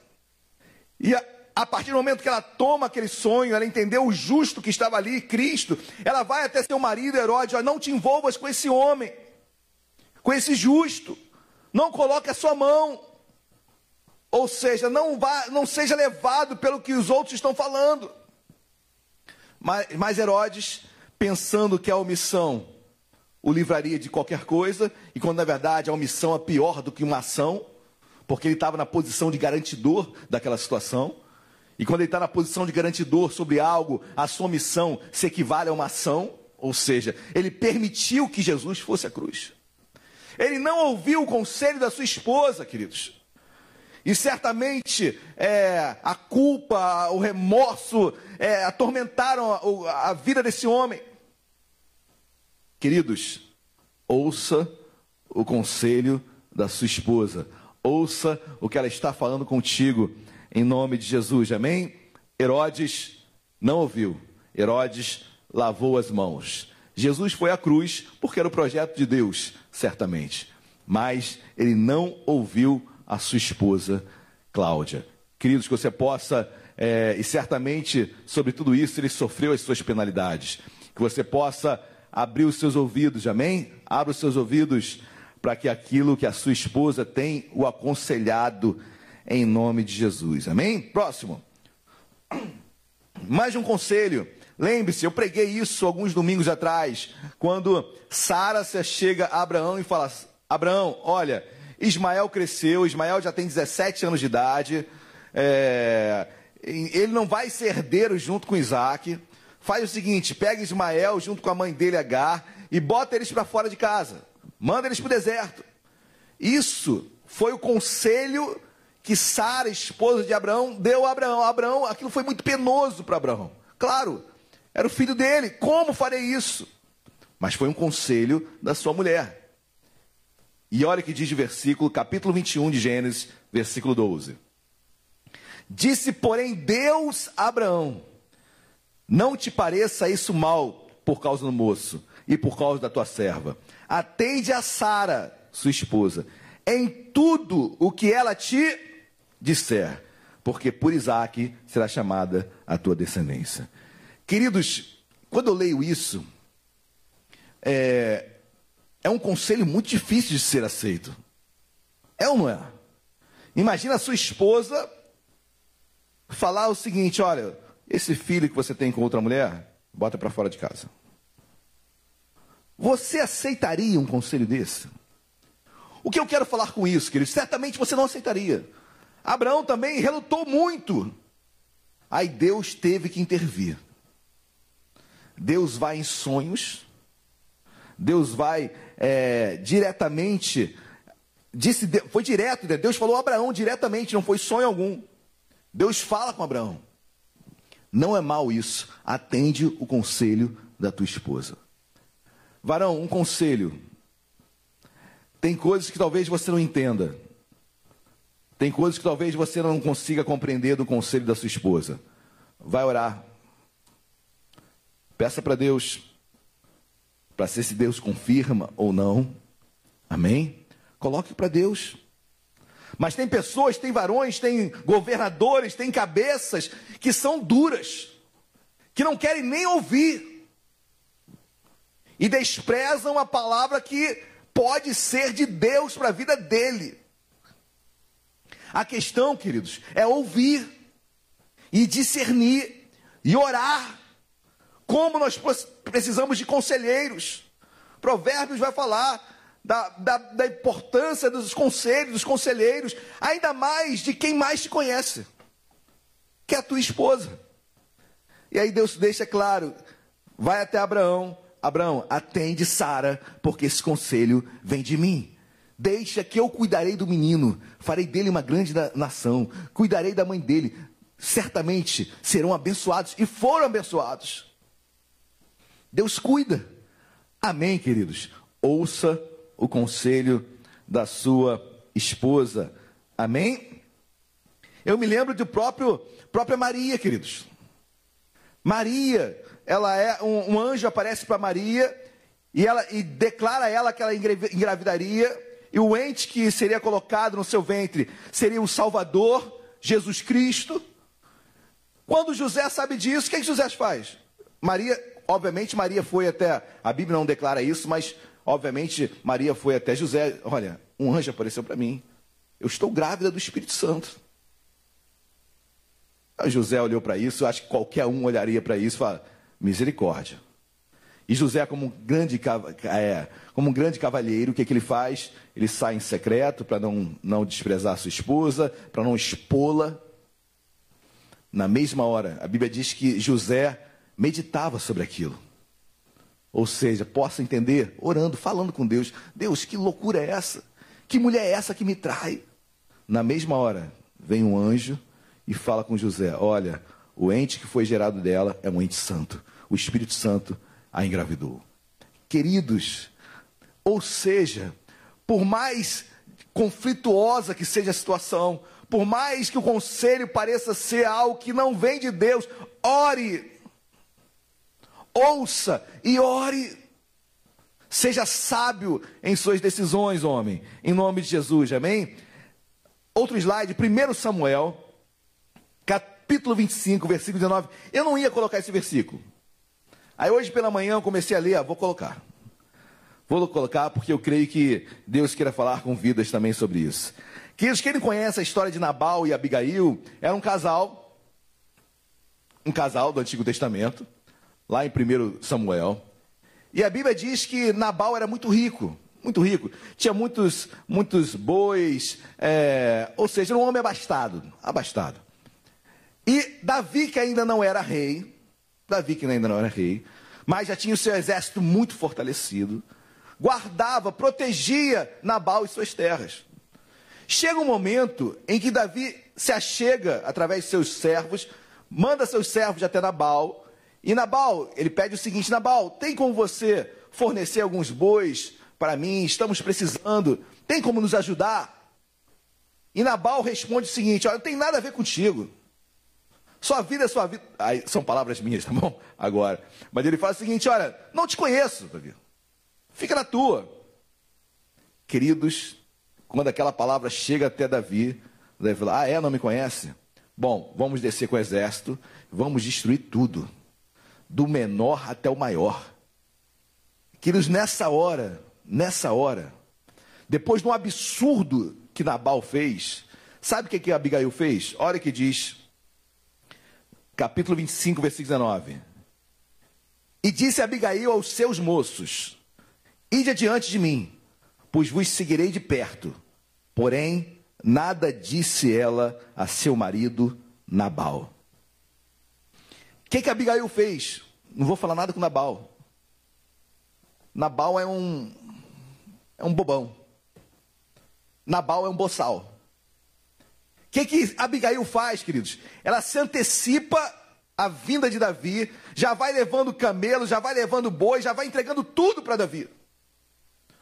Speaker 4: E a, a partir do momento que ela toma aquele sonho, ela entendeu o justo que estava ali, Cristo, ela vai até seu marido Herodes, ó, não te envolvas com esse homem, com esse justo. Não coloque a sua mão. Ou seja, não, vá, não seja levado pelo que os outros estão falando. Mas, mas Herodes, pensando que a omissão o livraria de qualquer coisa, e quando na verdade a omissão é pior do que uma ação, porque ele estava na posição de garantidor daquela situação. E quando ele está na posição de garantidor sobre algo, a sua omissão se equivale a uma ação, ou seja, ele permitiu que Jesus fosse à cruz. Ele não ouviu o conselho da sua esposa, queridos. E certamente é, a culpa, o remorso é, atormentaram a, a vida desse homem. Queridos, ouça o conselho da sua esposa. Ouça o que ela está falando contigo, em nome de Jesus. Amém? Herodes não ouviu. Herodes lavou as mãos. Jesus foi à cruz porque era o projeto de Deus, certamente. Mas ele não ouviu a sua esposa, Cláudia. Queridos, que você possa, é, e certamente sobre tudo isso ele sofreu as suas penalidades. Que você possa abrir os seus ouvidos, amém? Abra os seus ouvidos para que aquilo que a sua esposa tem o aconselhado em nome de Jesus, amém? Próximo. Mais um conselho. Lembre-se, eu preguei isso alguns domingos atrás, quando Sara se chega a Abraão e fala: Abraão, olha, Ismael cresceu, Ismael já tem 17 anos de idade, é, ele não vai ser herdeiro junto com Isaac. Faz o seguinte: pega Ismael junto com a mãe dele, Agar, e bota eles para fora de casa, manda eles para o deserto. Isso foi o conselho que Sara, esposa de Abraão, deu a Abraão. Abraão, aquilo foi muito penoso para Abraão. Claro, era o filho dele. Como farei isso? Mas foi um conselho da sua mulher. E olha o que diz o versículo, capítulo 21 de Gênesis, versículo 12. Disse, porém, Deus a Abraão: Não te pareça isso mal por causa do moço e por causa da tua serva. Atende a Sara, sua esposa, em tudo o que ela te disser, porque por Isaac será chamada a tua descendência. Queridos, quando eu leio isso, é, é um conselho muito difícil de ser aceito. É ou não é? Imagina a sua esposa falar o seguinte: olha, esse filho que você tem com outra mulher, bota para fora de casa. Você aceitaria um conselho desse? O que eu quero falar com isso, querido? Certamente você não aceitaria. Abraão também relutou muito. Aí Deus teve que intervir. Deus vai em sonhos. Deus vai é, diretamente. Disse, foi direto, né? Deus falou a Abraão diretamente, não foi sonho algum. Deus fala com Abraão. Não é mal isso. Atende o conselho da tua esposa. Varão, um conselho. Tem coisas que talvez você não entenda. Tem coisas que talvez você não consiga compreender do conselho da sua esposa. Vai orar. Peça para Deus. Para ser se Deus confirma ou não. Amém? Coloque para Deus. Mas tem pessoas, tem varões, tem governadores, tem cabeças que são duras, que não querem nem ouvir e desprezam a palavra que pode ser de Deus para a vida dele. A questão, queridos, é ouvir e discernir e orar. Como nós precisamos de conselheiros. Provérbios vai falar da, da, da, importância dos conselhos, dos conselheiros, ainda mais de quem mais te conhece, que é a tua esposa. E aí Deus deixa claro: vai até Abraão, Abraão, atende Sara, porque esse conselho vem de mim. Deixa que eu cuidarei do menino, farei dele uma grande nação, cuidarei da mãe dele. Certamente serão abençoados e foram abençoados. Deus cuida. Amém, queridos. Ouça o conselho da sua esposa. Amém? Eu me lembro do próprio própria Maria, queridos. Maria, ela é um, um anjo aparece para Maria e ela e declara a ela que ela engravidaria e o ente que seria colocado no seu ventre seria o Salvador, Jesus Cristo. Quando José sabe disso, o que, é que José faz? Maria, obviamente, Maria foi até. A Bíblia não declara isso, mas obviamente Maria foi até José. Olha, um anjo apareceu para mim. Eu estou grávida do Espírito Santo. José olhou para isso, acho que qualquer um olharia para isso e fala: misericórdia. E José, como um grande, é, como um grande cavalheiro, o que, que ele faz? Ele sai em secreto para não, não desprezar sua esposa, para não expô-la. Na mesma hora, a Bíblia diz que José meditava sobre aquilo. Ou seja, possa entender, orando, falando com Deus: Deus, que loucura é essa? Que mulher é essa que me trai? Na mesma hora, vem um anjo e fala com José: Olha, o ente que foi gerado dela é um ente santo. O Espírito Santo a engravidou. Queridos, ou seja, por mais conflituosa que seja a situação, por mais que o conselho pareça ser algo que não vem de Deus, ore, ouça e ore. Seja sábio em suas decisões, homem, em nome de Jesus, amém? Outro slide, 1 Samuel, capítulo 25, versículo 19. Eu não ia colocar esse versículo, Aí hoje pela manhã eu comecei a ler, ah, vou colocar. Vou colocar porque eu creio que Deus queira falar com vidas também sobre isso. Queridos, quem não conhece a história de Nabal e Abigail, era um casal, um casal do Antigo Testamento, lá em 1 Samuel. E a Bíblia diz que Nabal era muito rico, muito rico. Tinha muitos, muitos bois, é, ou seja, era um homem abastado, abastado. E Davi, que ainda não era rei, Davi, que ainda não era rei, mas já tinha o seu exército muito fortalecido, guardava, protegia Nabal e suas terras. Chega um momento em que Davi se achega através de seus servos, manda seus servos até Nabal, e Nabal, ele pede o seguinte: Nabal, tem como você fornecer alguns bois para mim? Estamos precisando, tem como nos ajudar? E Nabal responde o seguinte: Olha, não tem nada a ver contigo. Sua vida é sua vida. Aí, são palavras minhas, tá bom? Agora. Mas ele fala o seguinte: olha, não te conheço, Davi. Fica na tua. Queridos, quando aquela palavra chega até Davi, Davi fala: Ah, é? Não me conhece? Bom, vamos descer com o exército, vamos destruir tudo, do menor até o maior. Queridos, nessa hora, nessa hora, depois de um absurdo que Nabal fez, sabe o que, que Abigail fez? Olha que diz capítulo 25, versículo 19. E disse Abigail aos seus moços: Ide adiante de mim, pois vos seguirei de perto. Porém, nada disse ela a seu marido Nabal. O que, que Abigail fez? Não vou falar nada com Nabal. Nabal é um é um bobão. Nabal é um boçal. O que, que Abigail faz, queridos? Ela se antecipa a vinda de Davi, já vai levando camelo, já vai levando boi, já vai entregando tudo para Davi.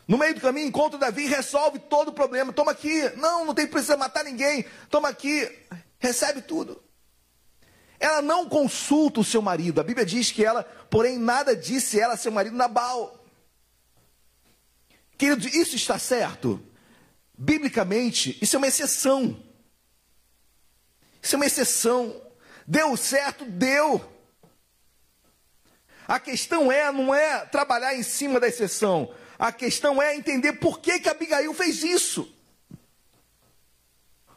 Speaker 4: No meio do caminho, encontra Davi e resolve todo o problema. Toma aqui. Não, não tem precisa matar ninguém. Toma aqui. Recebe tudo. Ela não consulta o seu marido. A Bíblia diz que ela, porém, nada disse ela a seu marido Nabal. Querido, isso está certo? Biblicamente, isso é uma exceção. Isso é uma exceção. Deu certo, deu. A questão é, não é trabalhar em cima da exceção. A questão é entender por que, que Abigail fez isso.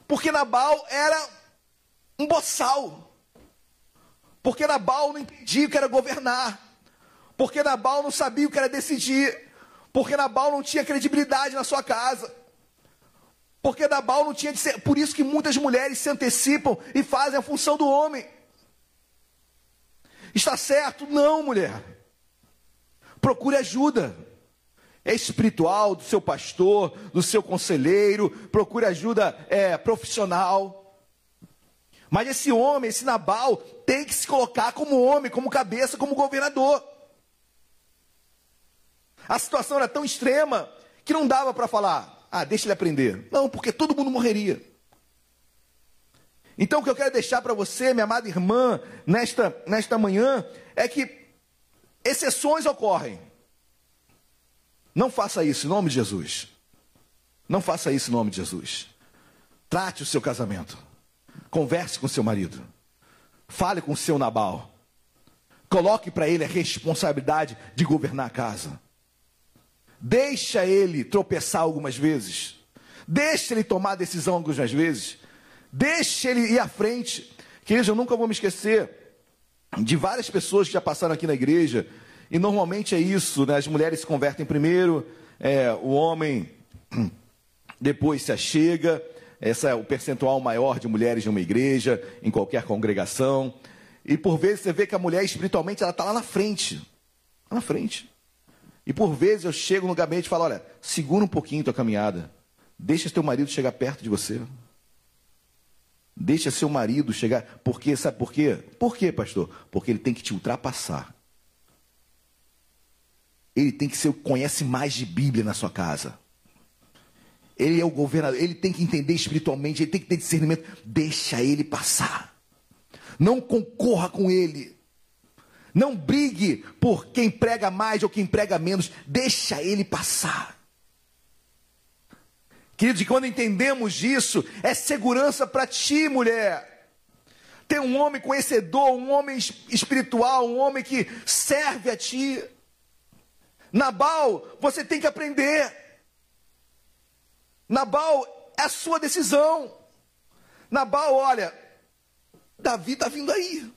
Speaker 4: Porque Nabal era um boçal. Porque Nabal não entendia o que era governar. Porque Nabal não sabia o que era decidir. Porque Nabal não tinha credibilidade na sua casa. Porque Nabal não tinha de ser. Por isso que muitas mulheres se antecipam e fazem a função do homem. Está certo? Não, mulher. Procure ajuda. É espiritual, do seu pastor, do seu conselheiro. Procure ajuda é, profissional. Mas esse homem, esse Nabal, tem que se colocar como homem, como cabeça, como governador. A situação era tão extrema que não dava para falar, ah, deixa ele aprender. Não, porque todo mundo morreria. Então o que eu quero deixar para você, minha amada irmã, nesta, nesta manhã, é que exceções ocorrem. Não faça isso em nome de Jesus. Não faça isso em nome de Jesus. Trate o seu casamento. Converse com seu marido. Fale com seu Nabal. Coloque para ele a responsabilidade de governar a casa. Deixa ele tropeçar algumas vezes. Deixa ele tomar decisão algumas vezes. Deixa ele ir à frente. Queridos, eu nunca vou me esquecer de várias pessoas que já passaram aqui na igreja. E normalmente é isso, né? As mulheres se convertem primeiro, é, o homem depois se achega. Esse é o percentual maior de mulheres de uma igreja, em qualquer congregação. E por vezes você vê que a mulher espiritualmente ela está lá na frente. Lá na frente. E por vezes eu chego no gabinete e falo: olha, segura um pouquinho tua caminhada. Deixa teu marido chegar perto de você. Deixa seu marido chegar. Por quê? Sabe por quê? Por quê, pastor? Porque ele tem que te ultrapassar. Ele tem que ser, conhece mais de Bíblia na sua casa. Ele é o governador, ele tem que entender espiritualmente, ele tem que ter discernimento. Deixa ele passar. Não concorra com ele. Não brigue por quem prega mais ou quem prega menos. Deixa ele passar. Queridos, quando entendemos isso, é segurança para ti, mulher. Ter um homem conhecedor, um homem espiritual, um homem que serve a ti. Nabal, você tem que aprender. Nabal é a sua decisão. Nabal, olha, Davi está vindo aí.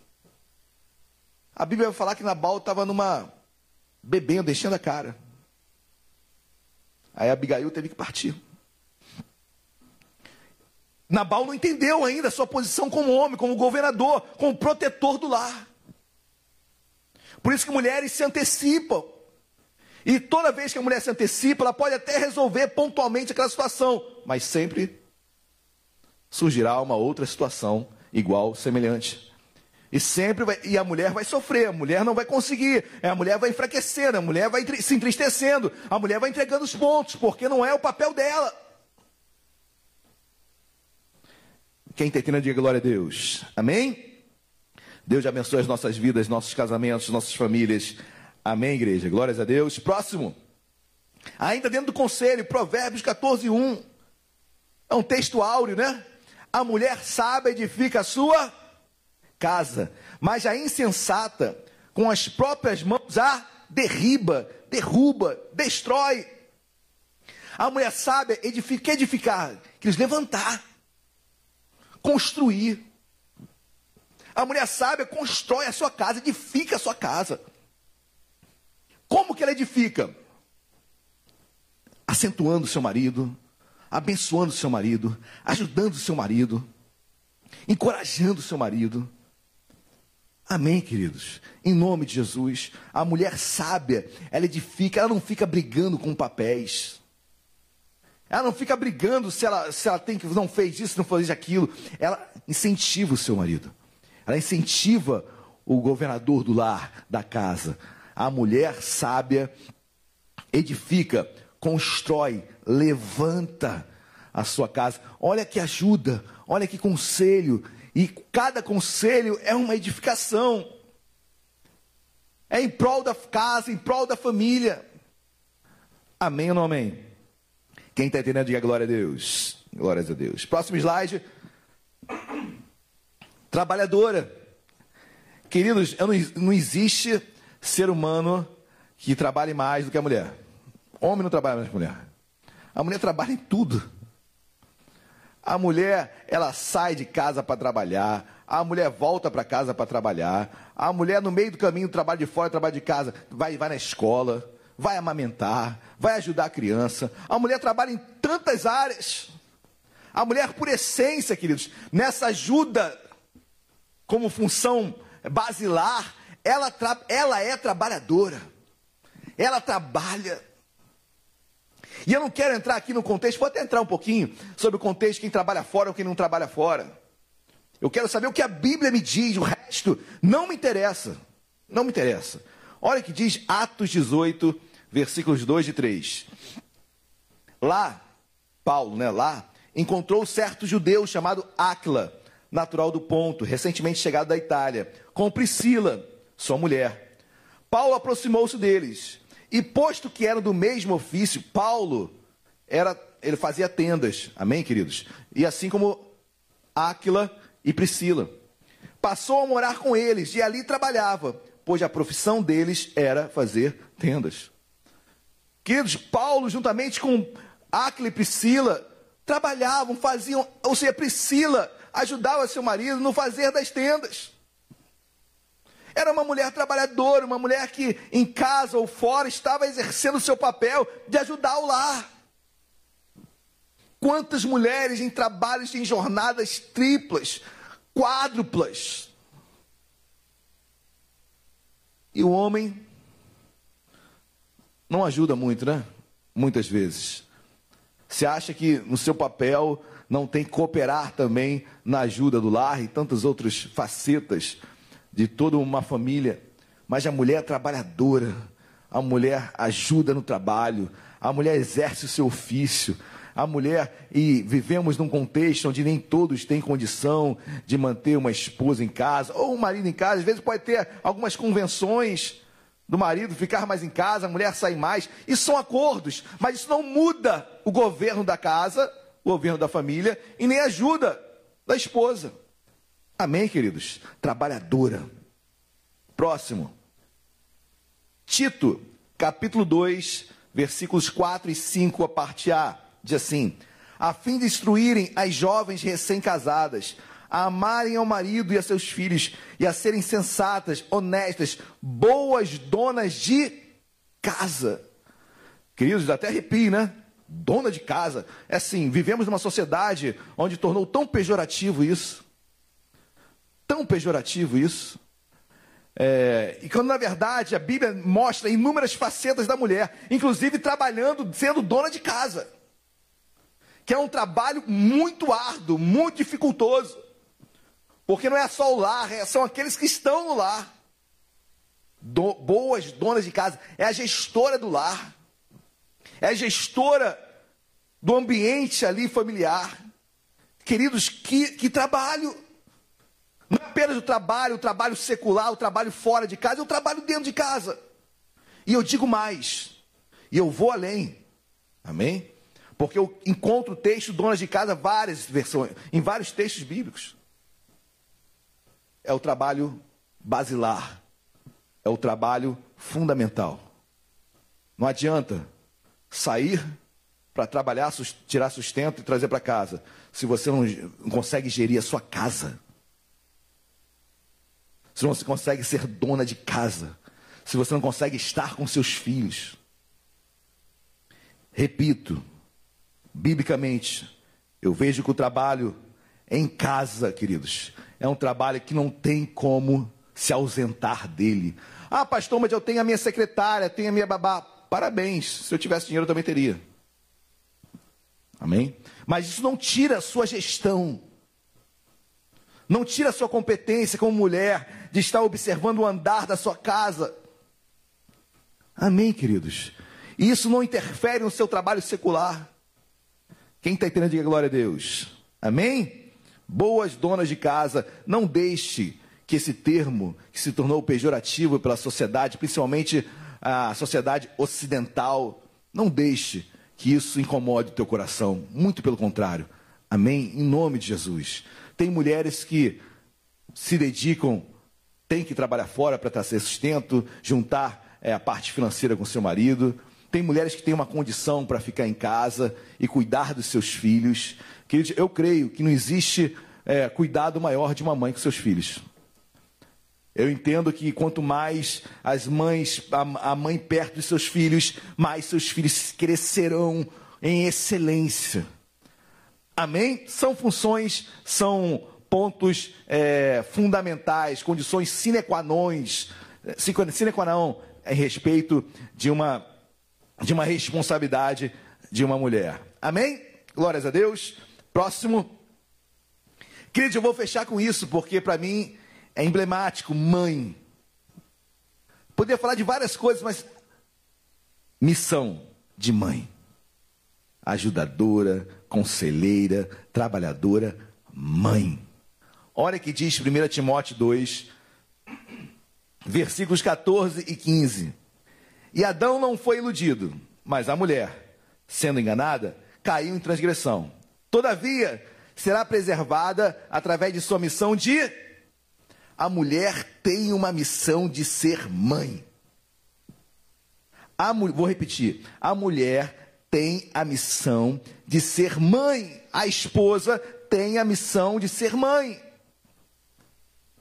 Speaker 4: A Bíblia vai falar que Nabal estava numa bebendo, deixando a cara. Aí Abigail teve que partir. Nabal não entendeu ainda a sua posição como homem, como governador, como protetor do lar. Por isso que mulheres se antecipam. E toda vez que a mulher se antecipa, ela pode até resolver pontualmente aquela situação, mas sempre surgirá uma outra situação igual, semelhante. E sempre vai, e a mulher vai sofrer, a mulher não vai conseguir, a mulher vai enfraquecendo, a mulher vai se entristecendo, a mulher vai entregando os pontos, porque não é o papel dela. Quem está entendendo, diga glória a Deus. Amém? Deus abençoe as nossas vidas, nossos casamentos, nossas famílias. Amém, igreja. Glórias a Deus. Próximo. Ainda dentro do conselho, Provérbios 14, 1. É um texto áureo, né? A mulher sábia edifica a sua casa, mas a insensata, com as próprias mãos, a derriba, derruba, destrói. A mulher sábia edifica, edificar, quis levantar, construir. A mulher sábia constrói a sua casa, edifica a sua casa. Como que ela edifica? Acentuando seu marido, abençoando seu marido, ajudando seu marido, encorajando seu marido. Amém, queridos? Em nome de Jesus, a mulher sábia, ela edifica, ela não fica brigando com papéis. Ela não fica brigando se ela, se ela tem que não fez isso, não fez aquilo. Ela incentiva o seu marido. Ela incentiva o governador do lar, da casa. A mulher sábia edifica, constrói, levanta a sua casa. Olha que ajuda, olha que conselho. E cada conselho é uma edificação. É em prol da casa, em prol da família. Amém ou não amém? Quem está entendendo, diga glória a Deus. Glórias a Deus. Próximo slide. Trabalhadora. Queridos, não, não existe ser humano que trabalhe mais do que a mulher. Homem não trabalha mais que a mulher. A mulher trabalha em tudo. A mulher, ela sai de casa para trabalhar. A mulher volta para casa para trabalhar. A mulher, no meio do caminho, trabalha de fora, trabalha de casa, vai, vai na escola, vai amamentar, vai ajudar a criança. A mulher trabalha em tantas áreas. A mulher, por essência, queridos, nessa ajuda como função basilar, ela, tra- ela é trabalhadora. Ela trabalha. E eu não quero entrar aqui no contexto, vou até entrar um pouquinho sobre o contexto, quem trabalha fora ou quem não trabalha fora. Eu quero saber o que a Bíblia me diz, o resto não me interessa. Não me interessa. Olha o que diz Atos 18, versículos 2 e 3. Lá, Paulo, né, lá, encontrou certo judeu chamado Áquila, natural do Ponto, recentemente chegado da Itália, com Priscila, sua mulher. Paulo aproximou-se deles, e posto que eram do mesmo ofício, Paulo era, ele fazia tendas, amém, queridos? E assim como Áquila e Priscila. Passou a morar com eles e ali trabalhava, pois a profissão deles era fazer tendas. Queridos, Paulo, juntamente com Áquila e Priscila, trabalhavam, faziam, ou seja, Priscila ajudava seu marido no fazer das tendas. Era uma mulher trabalhadora, uma mulher que em casa ou fora estava exercendo o seu papel de ajudar o lar. Quantas mulheres em trabalhos em jornadas triplas, quádruplas. E o homem não ajuda muito, né? Muitas vezes. Você acha que no seu papel não tem que cooperar também na ajuda do lar e tantas outras facetas de toda uma família. Mas a mulher é trabalhadora, a mulher ajuda no trabalho, a mulher exerce o seu ofício, a mulher, e vivemos num contexto onde nem todos têm condição de manter uma esposa em casa, ou um marido em casa, às vezes pode ter algumas convenções do marido ficar mais em casa, a mulher sair mais, isso são acordos, mas isso não muda o governo da casa, o governo da família, e nem ajuda da esposa. Amém, queridos? Trabalhadora. Próximo. Tito, capítulo 2, versículos 4 e 5, a parte A, diz assim: A fim de instruírem as jovens recém-casadas, a amarem ao marido e a seus filhos, e a serem sensatas, honestas, boas donas de casa. Queridos, até arrepio, né? Dona de casa. É assim, vivemos numa sociedade onde tornou tão pejorativo isso. Tão pejorativo isso. É, e quando na verdade a Bíblia mostra inúmeras facetas da mulher, inclusive trabalhando, sendo dona de casa, que é um trabalho muito árduo, muito dificultoso, porque não é só o lar, é- são aqueles que estão no lar, Do- boas donas de casa, é a gestora do lar, é a gestora do ambiente ali familiar, queridos, que, que trabalho! Não é apenas o trabalho, o trabalho secular, o trabalho fora de casa, é o trabalho dentro de casa. E eu digo mais, e eu vou além. Amém? Porque eu encontro texto donas de casa várias versões, em vários textos bíblicos. É o trabalho basilar. É o trabalho fundamental. Não adianta sair para trabalhar, tirar sustento e trazer para casa, se você não consegue gerir a sua casa se você não consegue ser dona de casa, se você não consegue estar com seus filhos. Repito, biblicamente, eu vejo que o trabalho em casa, queridos, é um trabalho que não tem como se ausentar dele. Ah, pastor, mas eu tenho a minha secretária, tenho a minha babá. Parabéns, se eu tivesse dinheiro eu também teria. Amém? Mas isso não tira a sua gestão. Não tira a sua competência como mulher de estar observando o andar da sua casa. Amém, queridos? E isso não interfere no seu trabalho secular. Quem está entendendo, diga glória a Deus. Amém? Boas donas de casa, não deixe que esse termo, que se tornou pejorativo pela sociedade, principalmente a sociedade ocidental, Não deixe que isso incomode o teu coração. Muito pelo contrário. Amém? Em nome de Jesus. Tem mulheres que se dedicam, têm que trabalhar fora para trazer sustento, juntar é, a parte financeira com seu marido. Tem mulheres que têm uma condição para ficar em casa e cuidar dos seus filhos. Queridos, eu creio que não existe é, cuidado maior de uma mãe com seus filhos. Eu entendo que quanto mais as mães, a, a mãe perto dos seus filhos, mais seus filhos crescerão em excelência. Amém? São funções, são pontos é, fundamentais, condições sine qua non, sine qua non em respeito de uma, de uma responsabilidade de uma mulher. Amém? Glórias a Deus. Próximo. Querido, eu vou fechar com isso, porque para mim é emblemático, mãe. Poderia falar de várias coisas, mas missão de mãe. Ajudadora, conselheira, trabalhadora, mãe. Olha que diz 1 Timóteo 2, versículos 14 e 15. E Adão não foi iludido, mas a mulher, sendo enganada, caiu em transgressão. Todavia, será preservada através de sua missão de a mulher tem uma missão de ser mãe. A, vou repetir. A mulher tem a missão de ser mãe. A esposa tem a missão de ser mãe.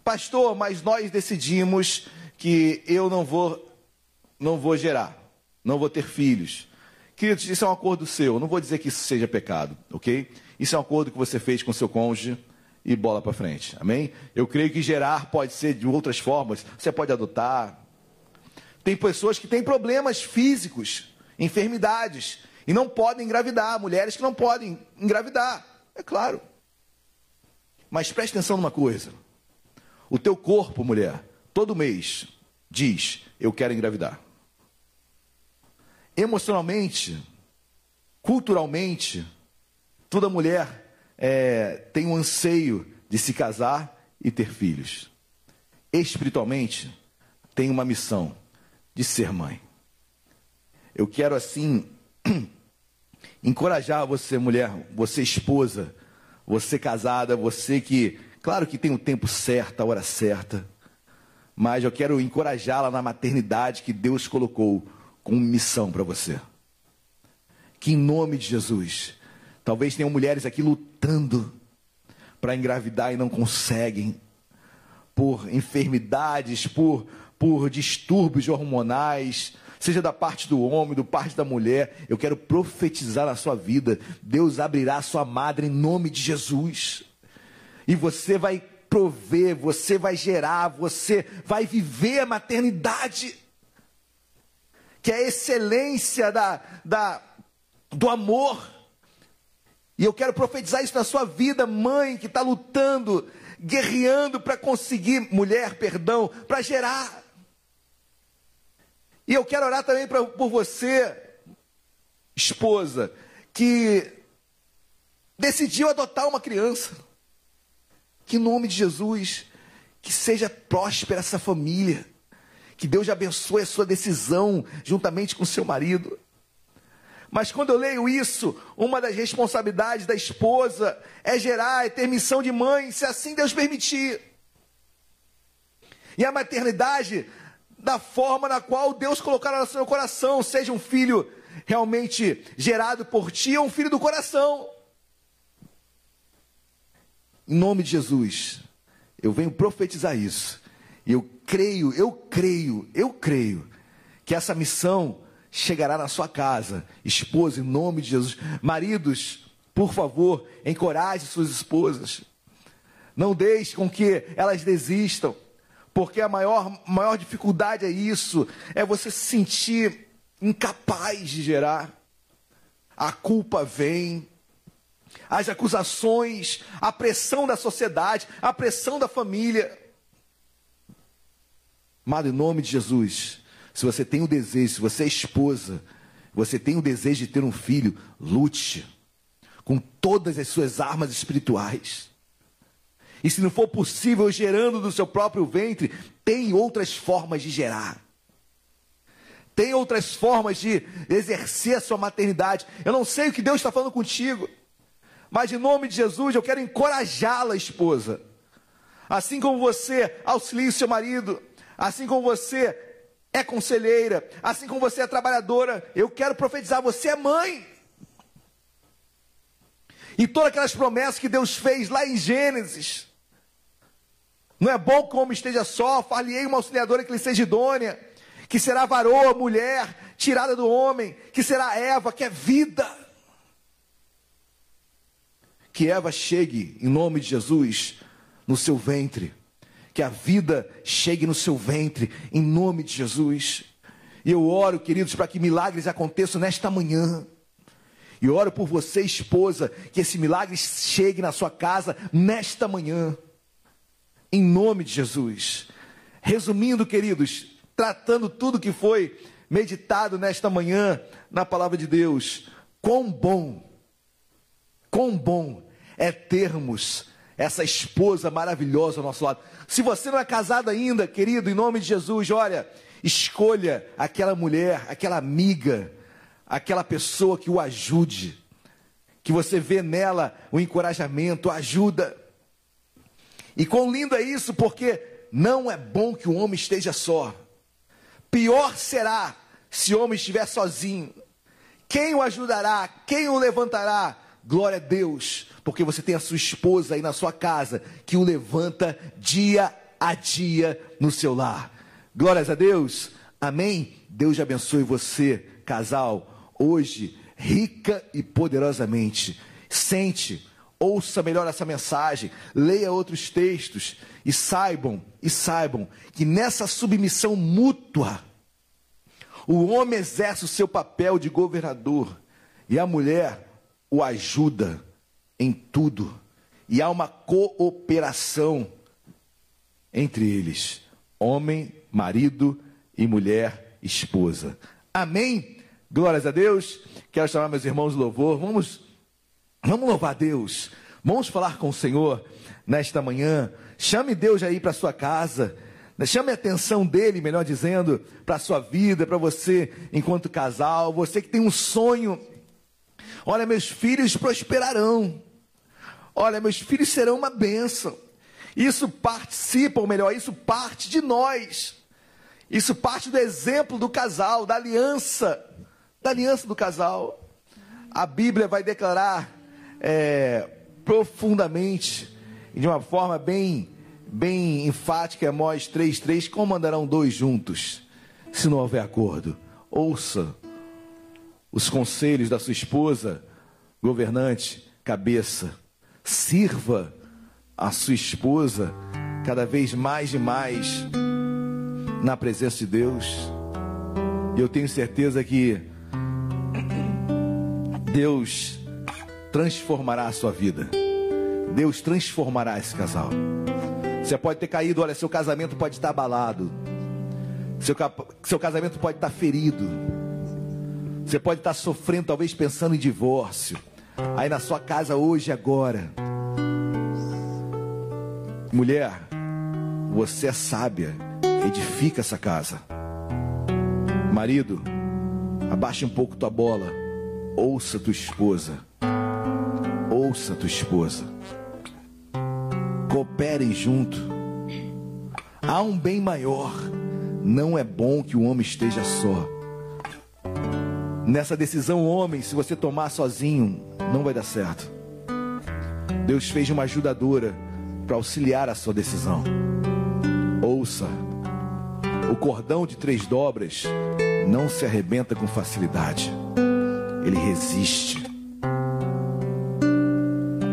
Speaker 4: Pastor, mas nós decidimos que eu não vou não vou gerar, não vou ter filhos. Queridos, isso é um acordo seu. Não vou dizer que isso seja pecado, ok? Isso é um acordo que você fez com seu cônjuge e bola para frente. Amém? Eu creio que gerar pode ser de outras formas. Você pode adotar. Tem pessoas que têm problemas físicos, enfermidades, e não podem engravidar. Mulheres que não podem engravidar. É claro. Mas preste atenção numa coisa. O teu corpo, mulher, todo mês diz: Eu quero engravidar. Emocionalmente, culturalmente, toda mulher é, tem um anseio de se casar e ter filhos. Espiritualmente, tem uma missão de ser mãe. Eu quero assim encorajar você, mulher, você esposa, você casada, você que, claro que tem o tempo certo, a hora certa, mas eu quero encorajá-la na maternidade que Deus colocou como missão para você. Que em nome de Jesus, talvez tenham mulheres aqui lutando para engravidar e não conseguem, por enfermidades, por, por distúrbios hormonais, seja da parte do homem, do parte da mulher, eu quero profetizar na sua vida. Deus abrirá a sua madre em nome de Jesus. E você vai prover, você vai gerar, você vai viver a maternidade, que é a excelência da, da, do amor. E eu quero profetizar isso na sua vida, mãe que está lutando, guerreando para conseguir, mulher, perdão, para gerar. E eu quero orar também pra, por você, esposa, que decidiu adotar uma criança. Que em nome de Jesus, que seja próspera essa família. Que Deus abençoe a sua decisão juntamente com seu marido. Mas quando eu leio isso, uma das responsabilidades da esposa é gerar, é ter missão de mãe, se assim Deus permitir. E a maternidade, da forma na qual Deus colocar no seu coração, seja um filho realmente gerado por ti ou um filho do coração. Em nome de Jesus, eu venho profetizar isso. E eu creio, eu creio, eu creio que essa missão chegará na sua casa. Esposa, em nome de Jesus. Maridos, por favor, encoraje suas esposas. Não deixe com que elas desistam. Porque a maior, maior dificuldade é isso: é você se sentir incapaz de gerar. A culpa vem, as acusações, a pressão da sociedade, a pressão da família. Amado, em nome de Jesus, se você tem o desejo, se você é esposa, você tem o desejo de ter um filho, lute com todas as suas armas espirituais. E se não for possível gerando do seu próprio ventre, tem outras formas de gerar. tem outras formas de exercer a sua maternidade. Eu não sei o que Deus está falando contigo, mas em nome de Jesus eu quero encorajá-la, esposa. Assim como você auxilia seu marido, assim como você é conselheira, assim como você é trabalhadora, eu quero profetizar: você é mãe. E todas aquelas promessas que Deus fez lá em Gênesis. Não é bom que o homem esteja só, far-lhe-ei uma auxiliadora que lhe seja idônea, que será varoa, mulher, tirada do homem, que será Eva, que é vida. Que Eva chegue, em nome de Jesus, no seu ventre. Que a vida chegue no seu ventre, em nome de Jesus. E eu oro, queridos, para que milagres aconteçam nesta manhã. E oro por você, esposa, que esse milagre chegue na sua casa nesta manhã. Em nome de Jesus. Resumindo, queridos, tratando tudo que foi meditado nesta manhã na palavra de Deus, quão bom, quão bom é termos essa esposa maravilhosa ao nosso lado. Se você não é casado ainda, querido, em nome de Jesus, olha, escolha aquela mulher, aquela amiga, aquela pessoa que o ajude, que você vê nela o encorajamento, a ajuda. E quão lindo é isso, porque não é bom que o homem esteja só. Pior será se o homem estiver sozinho. Quem o ajudará? Quem o levantará? Glória a Deus, porque você tem a sua esposa aí na sua casa que o levanta dia a dia no seu lar. Glórias a Deus. Amém. Deus abençoe você, casal, hoje rica e poderosamente. Sente, ouça melhor essa mensagem, leia outros textos e saibam, e saibam que nessa submissão mútua o homem exerce o seu papel de governador e a mulher o ajuda em tudo. E há uma cooperação entre eles: homem, marido e mulher, esposa. Amém? Glórias a Deus. Quero chamar meus irmãos de louvor. Vamos, vamos louvar Deus. Vamos falar com o Senhor nesta manhã. Chame Deus aí para sua casa. Chame a atenção dele, melhor dizendo, para sua vida, para você enquanto casal, você que tem um sonho. Olha, meus filhos prosperarão. Olha, meus filhos serão uma bênção. Isso participa, ou melhor, isso parte de nós. Isso parte do exemplo do casal, da aliança, da aliança do casal. A Bíblia vai declarar é, profundamente, de uma forma bem, bem enfática, Amós 3,3, como andarão dois juntos, se não houver acordo? Ouça os conselhos da sua esposa, governante, cabeça. Sirva a sua esposa cada vez mais e mais na presença de Deus. Eu tenho certeza que Deus transformará a sua vida. Deus transformará esse casal. Você pode ter caído, olha, seu casamento pode estar abalado. Seu, seu casamento pode estar ferido. Você pode estar sofrendo, talvez pensando em divórcio. Aí na sua casa hoje, agora. Mulher, você é sábia. Edifica essa casa. Marido, abaixe um pouco tua bola. Ouça tua esposa. Ouça tua esposa. Cooperem junto. Há um bem maior. Não é bom que o homem esteja só. Nessa decisão, homem, se você tomar sozinho, não vai dar certo. Deus fez uma ajudadora para auxiliar a sua decisão. Ouça, o cordão de três dobras não se arrebenta com facilidade, ele resiste.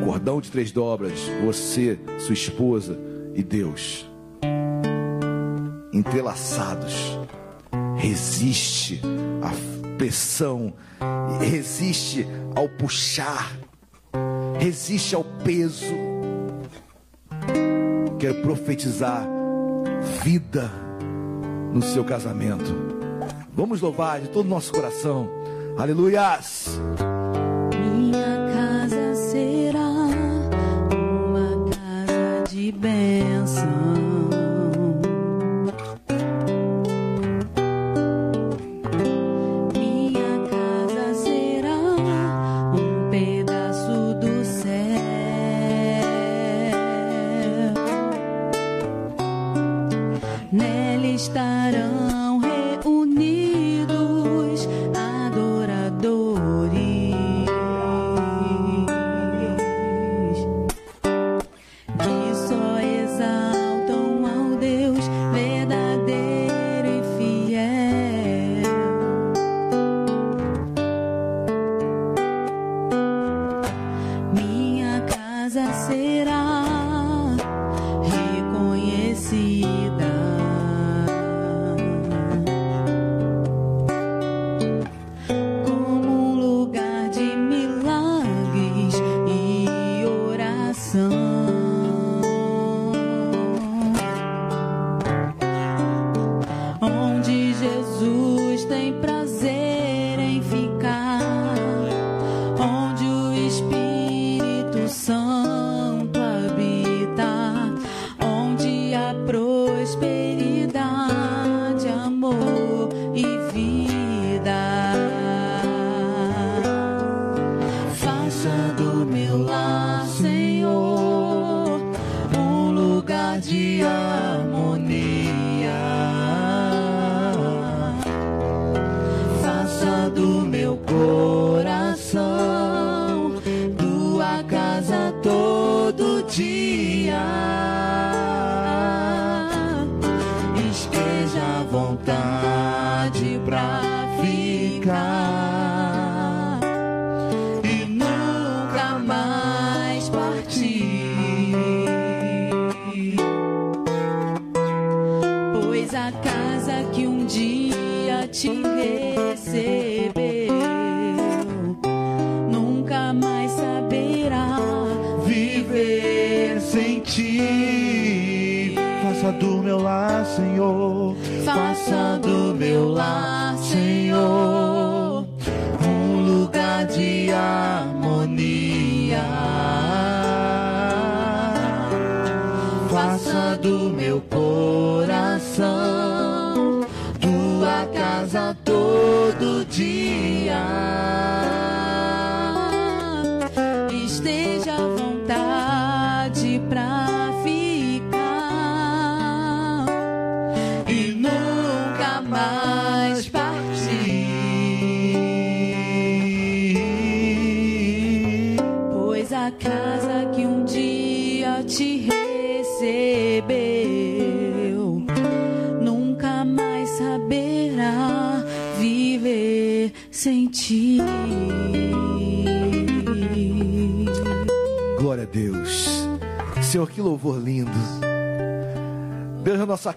Speaker 4: Cordão de três dobras, você, sua esposa e Deus, entrelaçados, resiste à pressão, resiste ao puxar, resiste ao peso. Quero profetizar vida no seu casamento. Vamos louvar de todo o nosso coração. Aleluias.
Speaker 1: Casa de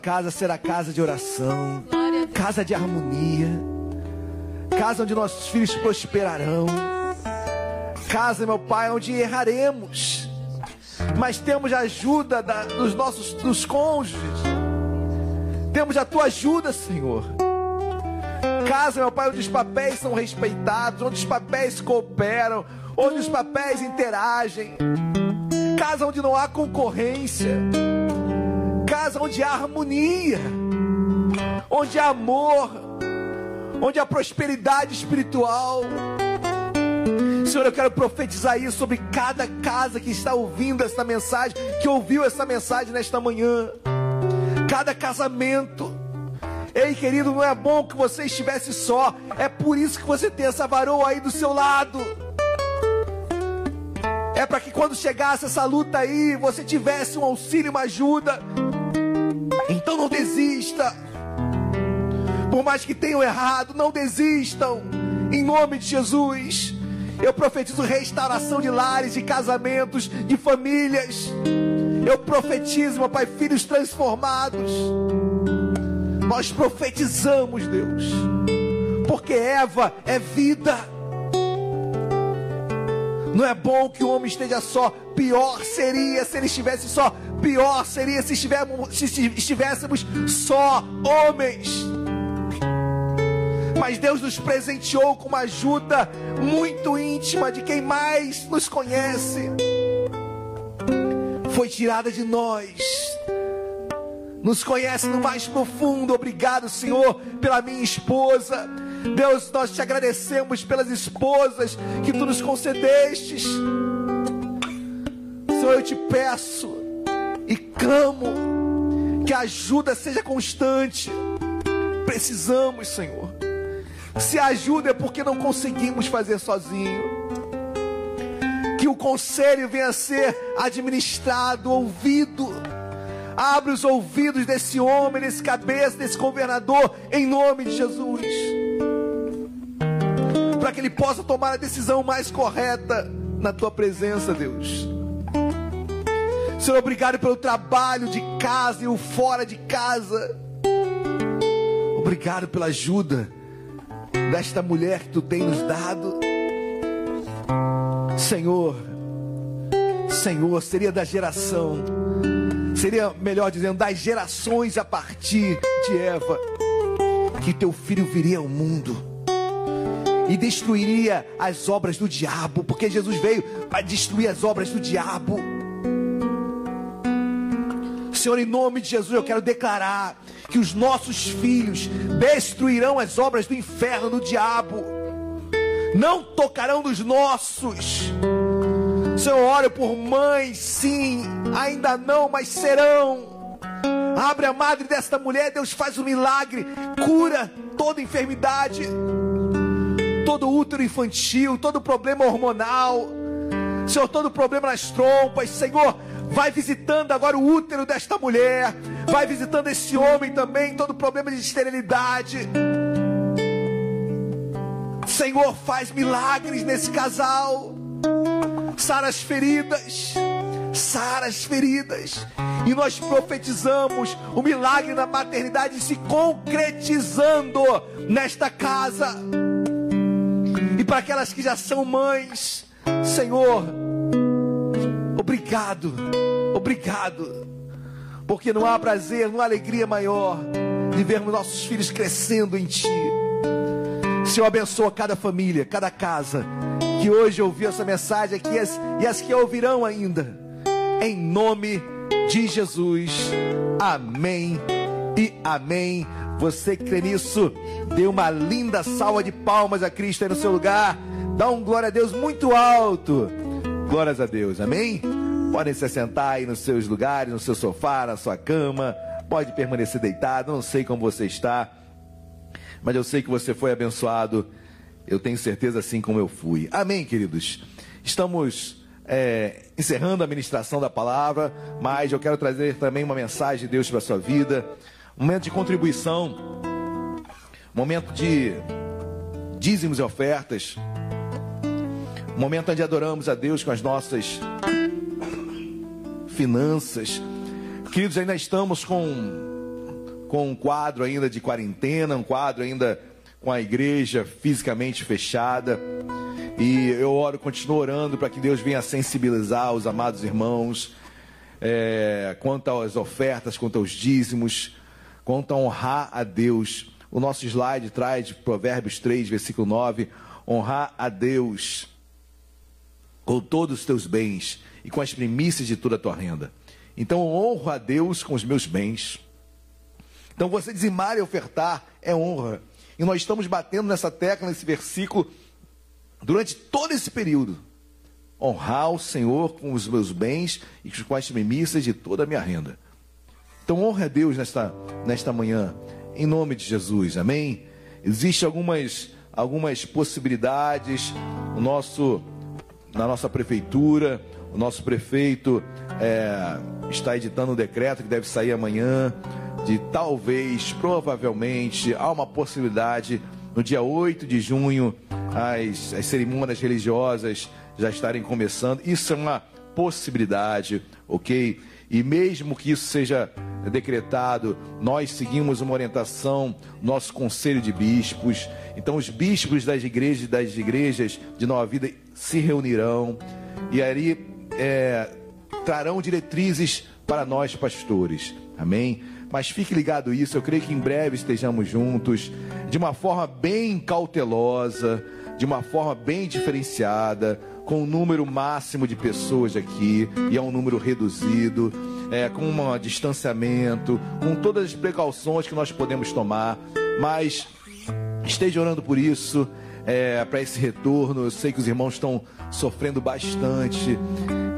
Speaker 5: casa será casa
Speaker 6: de
Speaker 4: oração, casa de harmonia, casa onde nossos filhos prosperarão, casa, meu Pai, onde erraremos, mas temos a ajuda da- dos nossos dos cônjuges, temos a tua ajuda, Senhor. Casa, meu Pai, onde os papéis são respeitados, onde os papéis cooperam, onde os papéis interagem. Casa onde não há concorrência. Casa onde há harmonia. Onde há amor. Onde há prosperidade espiritual. Senhor, eu quero profetizar isso sobre cada casa que está ouvindo essa mensagem, que ouviu essa mensagem nesta manhã. Cada casamento. Ei, querido, não é bom que você estivesse só. É por isso que você tem essa varoa aí do seu lado. É para que quando chegasse essa luta aí, você tivesse um auxílio, uma ajuda. Então não desista. Por mais que tenham errado, não desistam. Em nome de Jesus. Eu profetizo restauração de lares, de casamentos, de famílias. Eu profetizo, meu Pai, filhos transformados. Nós profetizamos, Deus. Porque Eva é vida. Não é bom que o homem esteja só. Pior seria se ele estivesse só. Pior seria se estivéssemos, se estivéssemos só homens. Mas Deus nos presenteou com uma ajuda muito íntima de quem mais nos conhece. Foi tirada de nós. Nos conhece no mais profundo. Obrigado, Senhor, pela minha esposa. Deus, nós te agradecemos pelas esposas que tu nos concedestes. Senhor, eu te peço e clamo que a ajuda seja constante precisamos, Senhor. Se ajuda é porque não conseguimos fazer sozinho. Que o conselho venha a ser administrado, ouvido. Abre os ouvidos desse homem, desse cabeça, desse governador, em nome de Jesus. Para que ele possa tomar a decisão mais correta na tua presença, Deus. Senhor, obrigado pelo trabalho de casa e o fora de casa. Obrigado pela ajuda desta mulher que tu tem nos dado. Senhor, Senhor, seria da geração, seria melhor dizendo, das gerações a partir de Eva, que teu filho viria ao mundo e destruiria as obras do diabo, porque Jesus veio para destruir as obras do diabo. Senhor, em nome de Jesus, eu quero declarar que os nossos filhos destruirão as obras do inferno, do diabo, não tocarão nos nossos. Senhor, oro por mães, sim, ainda não, mas serão. Abre a madre desta mulher, Deus faz um milagre, cura toda enfermidade, todo útero infantil, todo problema hormonal, Senhor, todo problema nas trompas, Senhor, vai visitando agora o útero desta mulher, vai visitando esse homem também, todo problema de esterilidade. Senhor, faz milagres nesse casal, sara as feridas, sara as feridas, e nós profetizamos o milagre da maternidade se concretizando nesta casa. E para aquelas que já são mães, Senhor, obrigado, obrigado, porque não há prazer, não há alegria maior de vermos nossos filhos crescendo em Ti. Senhor, abençoa cada família, cada casa que hoje ouviu essa mensagem aqui e as, que ouvirão ainda, em nome de Jesus. Amém e amém. Você que crê nisso, dê uma linda salva de palmas a Cristo aí no seu lugar. Dá um glória a Deus muito alto. Glórias a Deus, amém? Podem se sentar aí nos seus lugares, no seu sofá, na sua cama. Pode permanecer deitado. Não sei como você está, mas eu sei que você foi abençoado. Eu tenho certeza, assim como eu fui. Amém, queridos? Estamos é, encerrando a ministração da palavra, mas eu quero trazer também uma mensagem de Deus para a sua vida. Um momento de contribuição, momento de dízimos e ofertas, momento onde adoramos a Deus com as nossas finanças. Queridos, ainda estamos com, com um quadro ainda de quarentena, um quadro ainda com a igreja fisicamente fechada. E eu oro, continuo orando para que Deus venha sensibilizar os amados irmãos é, quanto às ofertas, quanto aos dízimos, quanto a honrar a Deus. O nosso slide traz de Provérbios 3, versículo 9: honrar a Deus com todos os teus bens e com as primícias de toda a tua renda. Então honro a Deus com os meus bens. Então você dizimar e ofertar é honra. E nós estamos batendo nessa tecla, nesse versículo, durante todo esse período. Honrar o Senhor com os meus bens e com as primícias de toda a minha renda. Então honre a Deus nesta, nesta manhã, em nome de Jesus, amém? Existem algumas, algumas possibilidades, o nosso, na nossa prefeitura, o nosso prefeito é, está editando um decreto que deve sair amanhã, de talvez, provavelmente, há uma possibilidade, no dia 8 de junho, as, as cerimônias religiosas já estarem começando. Isso é uma possibilidade, ok? E mesmo que isso seja decretado, nós seguimos uma orientação, nosso conselho de bispos. Então, os bispos das igrejas das igrejas de Nova Vida se reunirão e aí é, trarão diretrizes para nós pastores. Amém? Mas fique ligado isso, eu creio que em breve estejamos juntos, de uma forma bem cautelosa, de uma forma bem diferenciada, com um número máximo de pessoas aqui, e é um número reduzido, é, com um distanciamento, com todas as precauções que nós podemos tomar, mas esteja orando por isso. para esse retorno. Eu sei que os irmãos estão sofrendo bastante.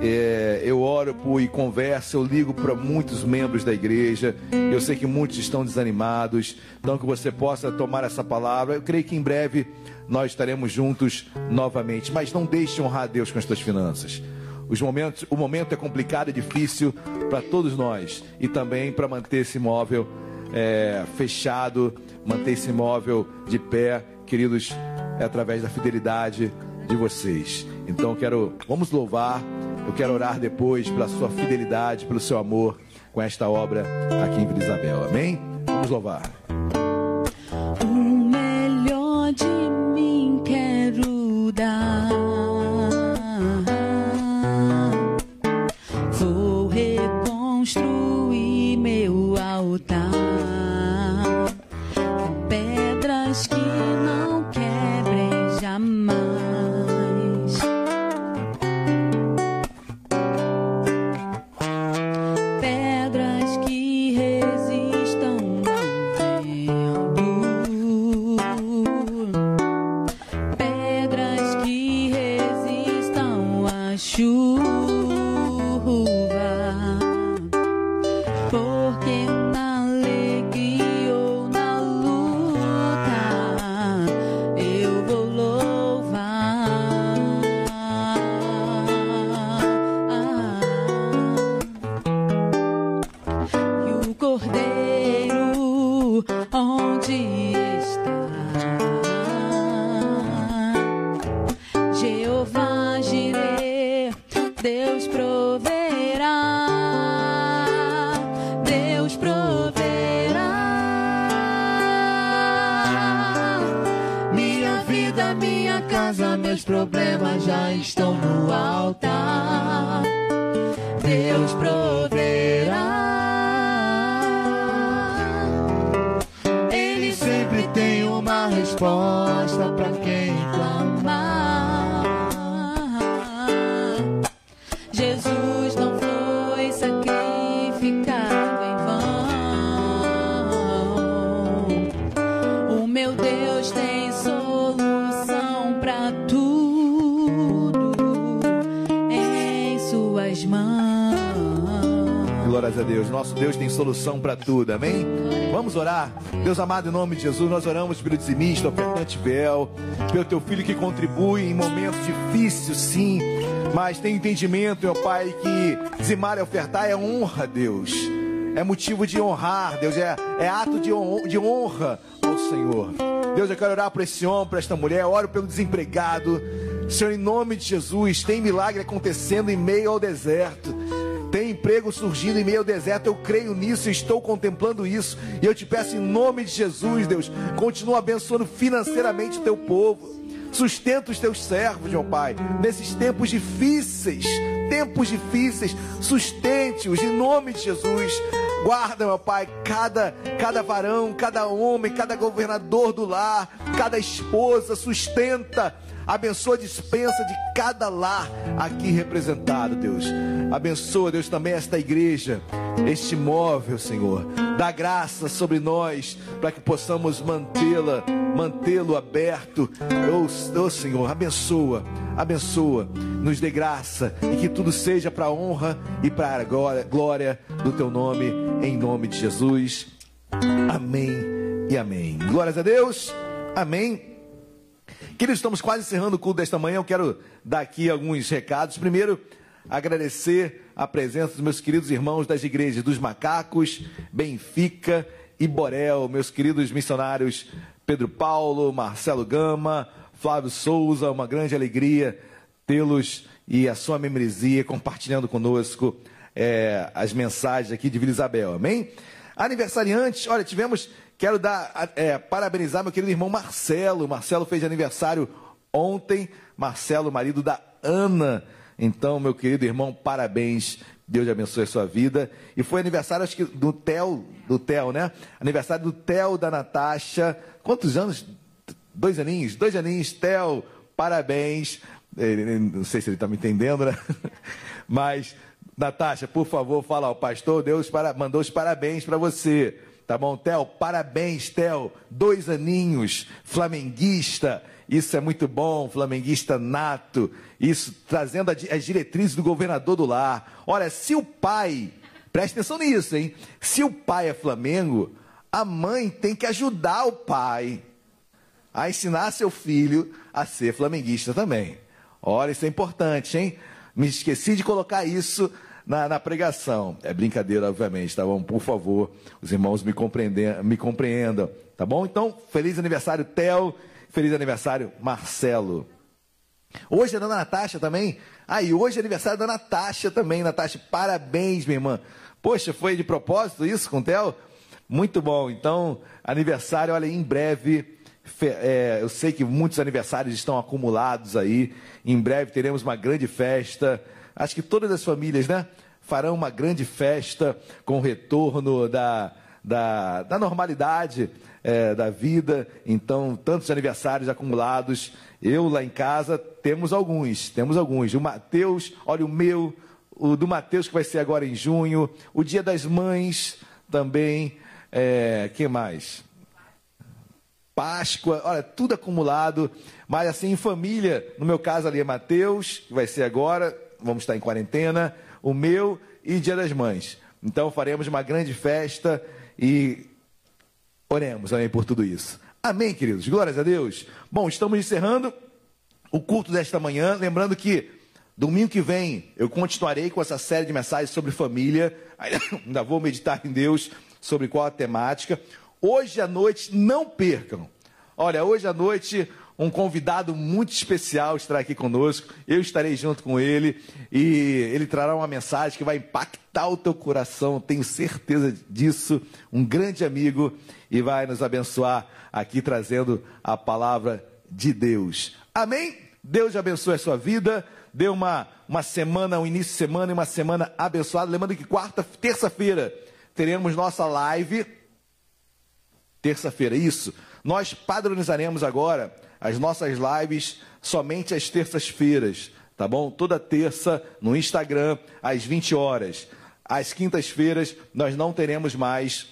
Speaker 4: É, eu oro por, e converso, eu ligo para muitos membros da igreja. Eu sei que muitos estão desanimados. Então, que você possa tomar essa palavra. Eu creio que em breve nós estaremos juntos novamente. Mas não deixe de honrar a Deus com as suas finanças. Os momentos, o momento é complicado e difícil para todos nós e também para manter esse imóvel é, fechado, manter esse imóvel de pé, queridos, é através da fidelidade de vocês. Então quero, vamos louvar, eu quero orar depois pela sua fidelidade, pelo seu amor com esta obra aqui em Vila Isabel. Amém? Vamos louvar.
Speaker 7: Solução para tudo,
Speaker 4: amém? Vamos orar. Deus amado, em nome de Jesus, nós oramos pelo dizimista, ofertante fiel, pelo teu filho que contribui em momentos difíceis, sim, mas tem entendimento, meu Pai, que dizimar e ofertar é honra, Deus. É motivo de honrar, Deus, é, é ato de honra, de honra ao Senhor. Deus, eu quero orar por esse homem, por esta mulher, eu oro pelo desempregado. Senhor, em nome de Jesus, tem milagre acontecendo em meio ao deserto. Tem emprego surgindo em meio ao deserto, eu creio nisso, estou contemplando isso. E eu te peço em nome de Jesus, Deus, continua abençoando financeiramente o teu povo. Sustenta os teus servos, meu Pai, nesses tempos difíceis, tempos difíceis, sustente-os em nome de Jesus. Guarda, meu Pai, cada, cada varão, cada homem, cada governador do lar, cada esposa, sustenta, abençoa a dispensa de cada lar aqui representado, Deus. Abençoa, Deus, também esta igreja, este móvel, Senhor. Dá graça sobre nós para que possamos mantê-la, mantê-lo aberto. Oh, oh, Senhor, abençoa, abençoa, nos dê graça e que tudo seja para a honra e para a glória, glória do teu nome, em nome de Jesus. Amém e amém. Glórias a Deus. Amém. Queridos, estamos quase encerrando o culto desta manhã. Eu quero dar aqui alguns recados. Primeiro, agradecer a presença dos meus queridos irmãos das igrejas dos Macacos, Benfica e Borel, meus queridos missionários Pedro Paulo, Marcelo Gama, Flávio Souza. Uma grande alegria tê-los e a sua membresia compartilhando conosco é, as mensagens aqui de Vila Isabel. Amém? Aniversariantes, olha, tivemos. Quero dar, é, parabenizar meu querido irmão Marcelo. Marcelo fez aniversário ontem. Marcelo, marido da Ana. Então, meu querido irmão, parabéns. Deus abençoe a sua vida. E foi aniversário, acho que do Theo, do Theo, né? Aniversário do Theo, da Natasha. Quantos anos? Dois aninhos? Dois aninhos, Theo, parabéns. Ele- não sei se ele está me entendendo, né? Mas, Natasha, por favor, fala ao pastor. Deus para- mandou os parabéns para você. Tá bom, Theo? Parabéns, Theo. Dois aninhos, flamenguista. Isso é muito bom, flamenguista nato. Isso trazendo as diretrizes do governador do lar. Olha, se o pai, preste atenção nisso, hein? Se o pai é Flamengo, a mãe tem que ajudar o pai a ensinar seu filho a ser flamenguista também. Olha, isso é importante, hein? Me esqueci de colocar isso na, na pregação. É brincadeira, obviamente, tá bom? Por favor, os irmãos me, compreendem, me compreendam, tá bom? Então, feliz aniversário, Theo. Feliz aniversário, Marcelo. Hoje é da Natasha também. Ah, e hoje é aniversário da Natasha também. Natasha, parabéns, minha irmã. Poxa, foi de propósito isso com o Theo? Muito bom. Então, aniversário, olha, em breve. é, eu sei que muitos aniversários estão acumulados aí. Em breve teremos uma grande festa. Acho que todas as famílias, né? Farão uma grande festa com o retorno da, da, da normalidade é, da vida. Então, tantos aniversários acumulados. Eu lá em casa temos alguns, temos alguns. O Mateus, olha o meu, o do Mateus que vai ser agora em junho, o Dia das Mães também. É, que mais? Páscoa, olha, tudo acumulado, mas assim em família, no meu caso ali é Mateus, que vai ser agora, vamos estar em quarentena, o meu e Dia das Mães. Então faremos uma grande festa e oremos também por tudo isso. Amém, queridos. Glórias a Deus. Bom, estamos encerrando o culto desta manhã, lembrando que domingo que vem eu continuarei com essa série de mensagens sobre família. Ainda vou meditar em Deus sobre qual a temática. Hoje à noite, não percam. Olha, hoje à noite, um convidado muito especial estará aqui conosco. Eu estarei junto com ele e ele trará uma mensagem que vai impactar o teu coração, tenho certeza disso. Um grande amigo e vai nos abençoar aqui trazendo a palavra de Deus. Amém? Deus abençoe a sua vida. Dê uma, uma semana, um início de semana e uma semana abençoada. Lembrando que quarta, terça-feira, teremos nossa live Terça-feira, isso. Nós padronizaremos agora as nossas lives somente às terças-feiras, tá bom? Toda terça no Instagram, às 20 horas. Às quintas-feiras, nós não teremos mais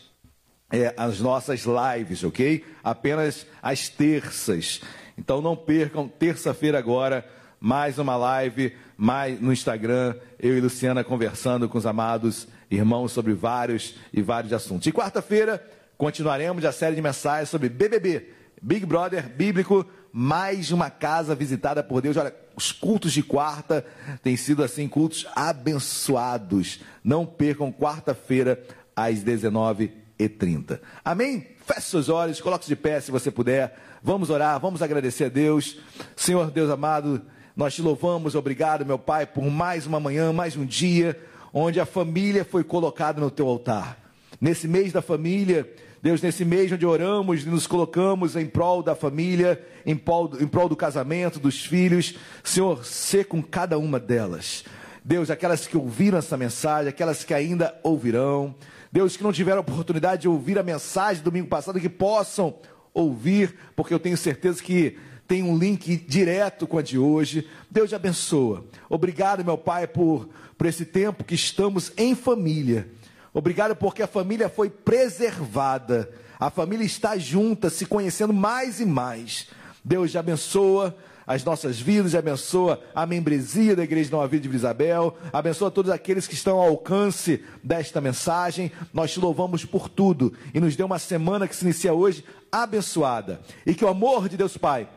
Speaker 4: é, as nossas lives, ok? Apenas às terças. Então não percam, terça-feira agora, mais uma live mais no Instagram, eu e Luciana conversando com os amados irmãos sobre vários e vários assuntos. E quarta-feira, continuaremos a série de mensagens sobre BBB, Big Brother Bíblico, mais uma casa visitada por Deus. Olha, os cultos de quarta têm sido assim cultos abençoados. Não percam quarta-feira às 19h30. Amém? Feche seus olhos, coloque-se de pé se você puder. Vamos orar, vamos agradecer a Deus. Senhor Deus amado, nós te louvamos, obrigado, meu Pai, por mais uma manhã, mais um dia, onde a família foi colocada no teu altar. Nesse mês da família, Deus, nesse mês onde oramos e nos colocamos em prol da família, em prol, em prol do casamento, dos filhos, Senhor, ser com cada uma delas. Deus, aquelas que ouviram essa mensagem, aquelas que ainda ouvirão, Deus, que não tiveram oportunidade de ouvir a mensagem do domingo passado, que possam ouvir, porque eu tenho certeza que tem um link direto com a de hoje. Deus te abençoa. Obrigado, meu Pai, por, por esse tempo que estamos em família. Obrigado porque a família foi preservada. A família está junta, se conhecendo mais e mais. Deus te abençoa as nossas vidas, abençoa a membresia da Igreja Nova Vida de Isabel, abençoa todos aqueles que estão ao alcance desta mensagem. Nós te louvamos por tudo e nos dê uma semana que se inicia hoje abençoada. E que o amor de Deus Pai,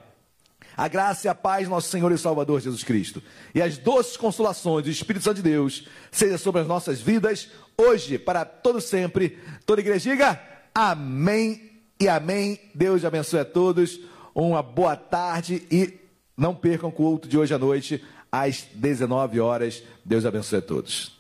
Speaker 4: a graça e a paz nosso Senhor e Salvador Jesus Cristo e as doces consolações do Espírito Santo de Deus seja sobre as nossas vidas hoje, para todo sempre. Toda igreja diga amém e amém. Deus abençoe a todos. Uma boa tarde e não percam o culto de hoje à noite às 19 horas. Deus abençoe a todos.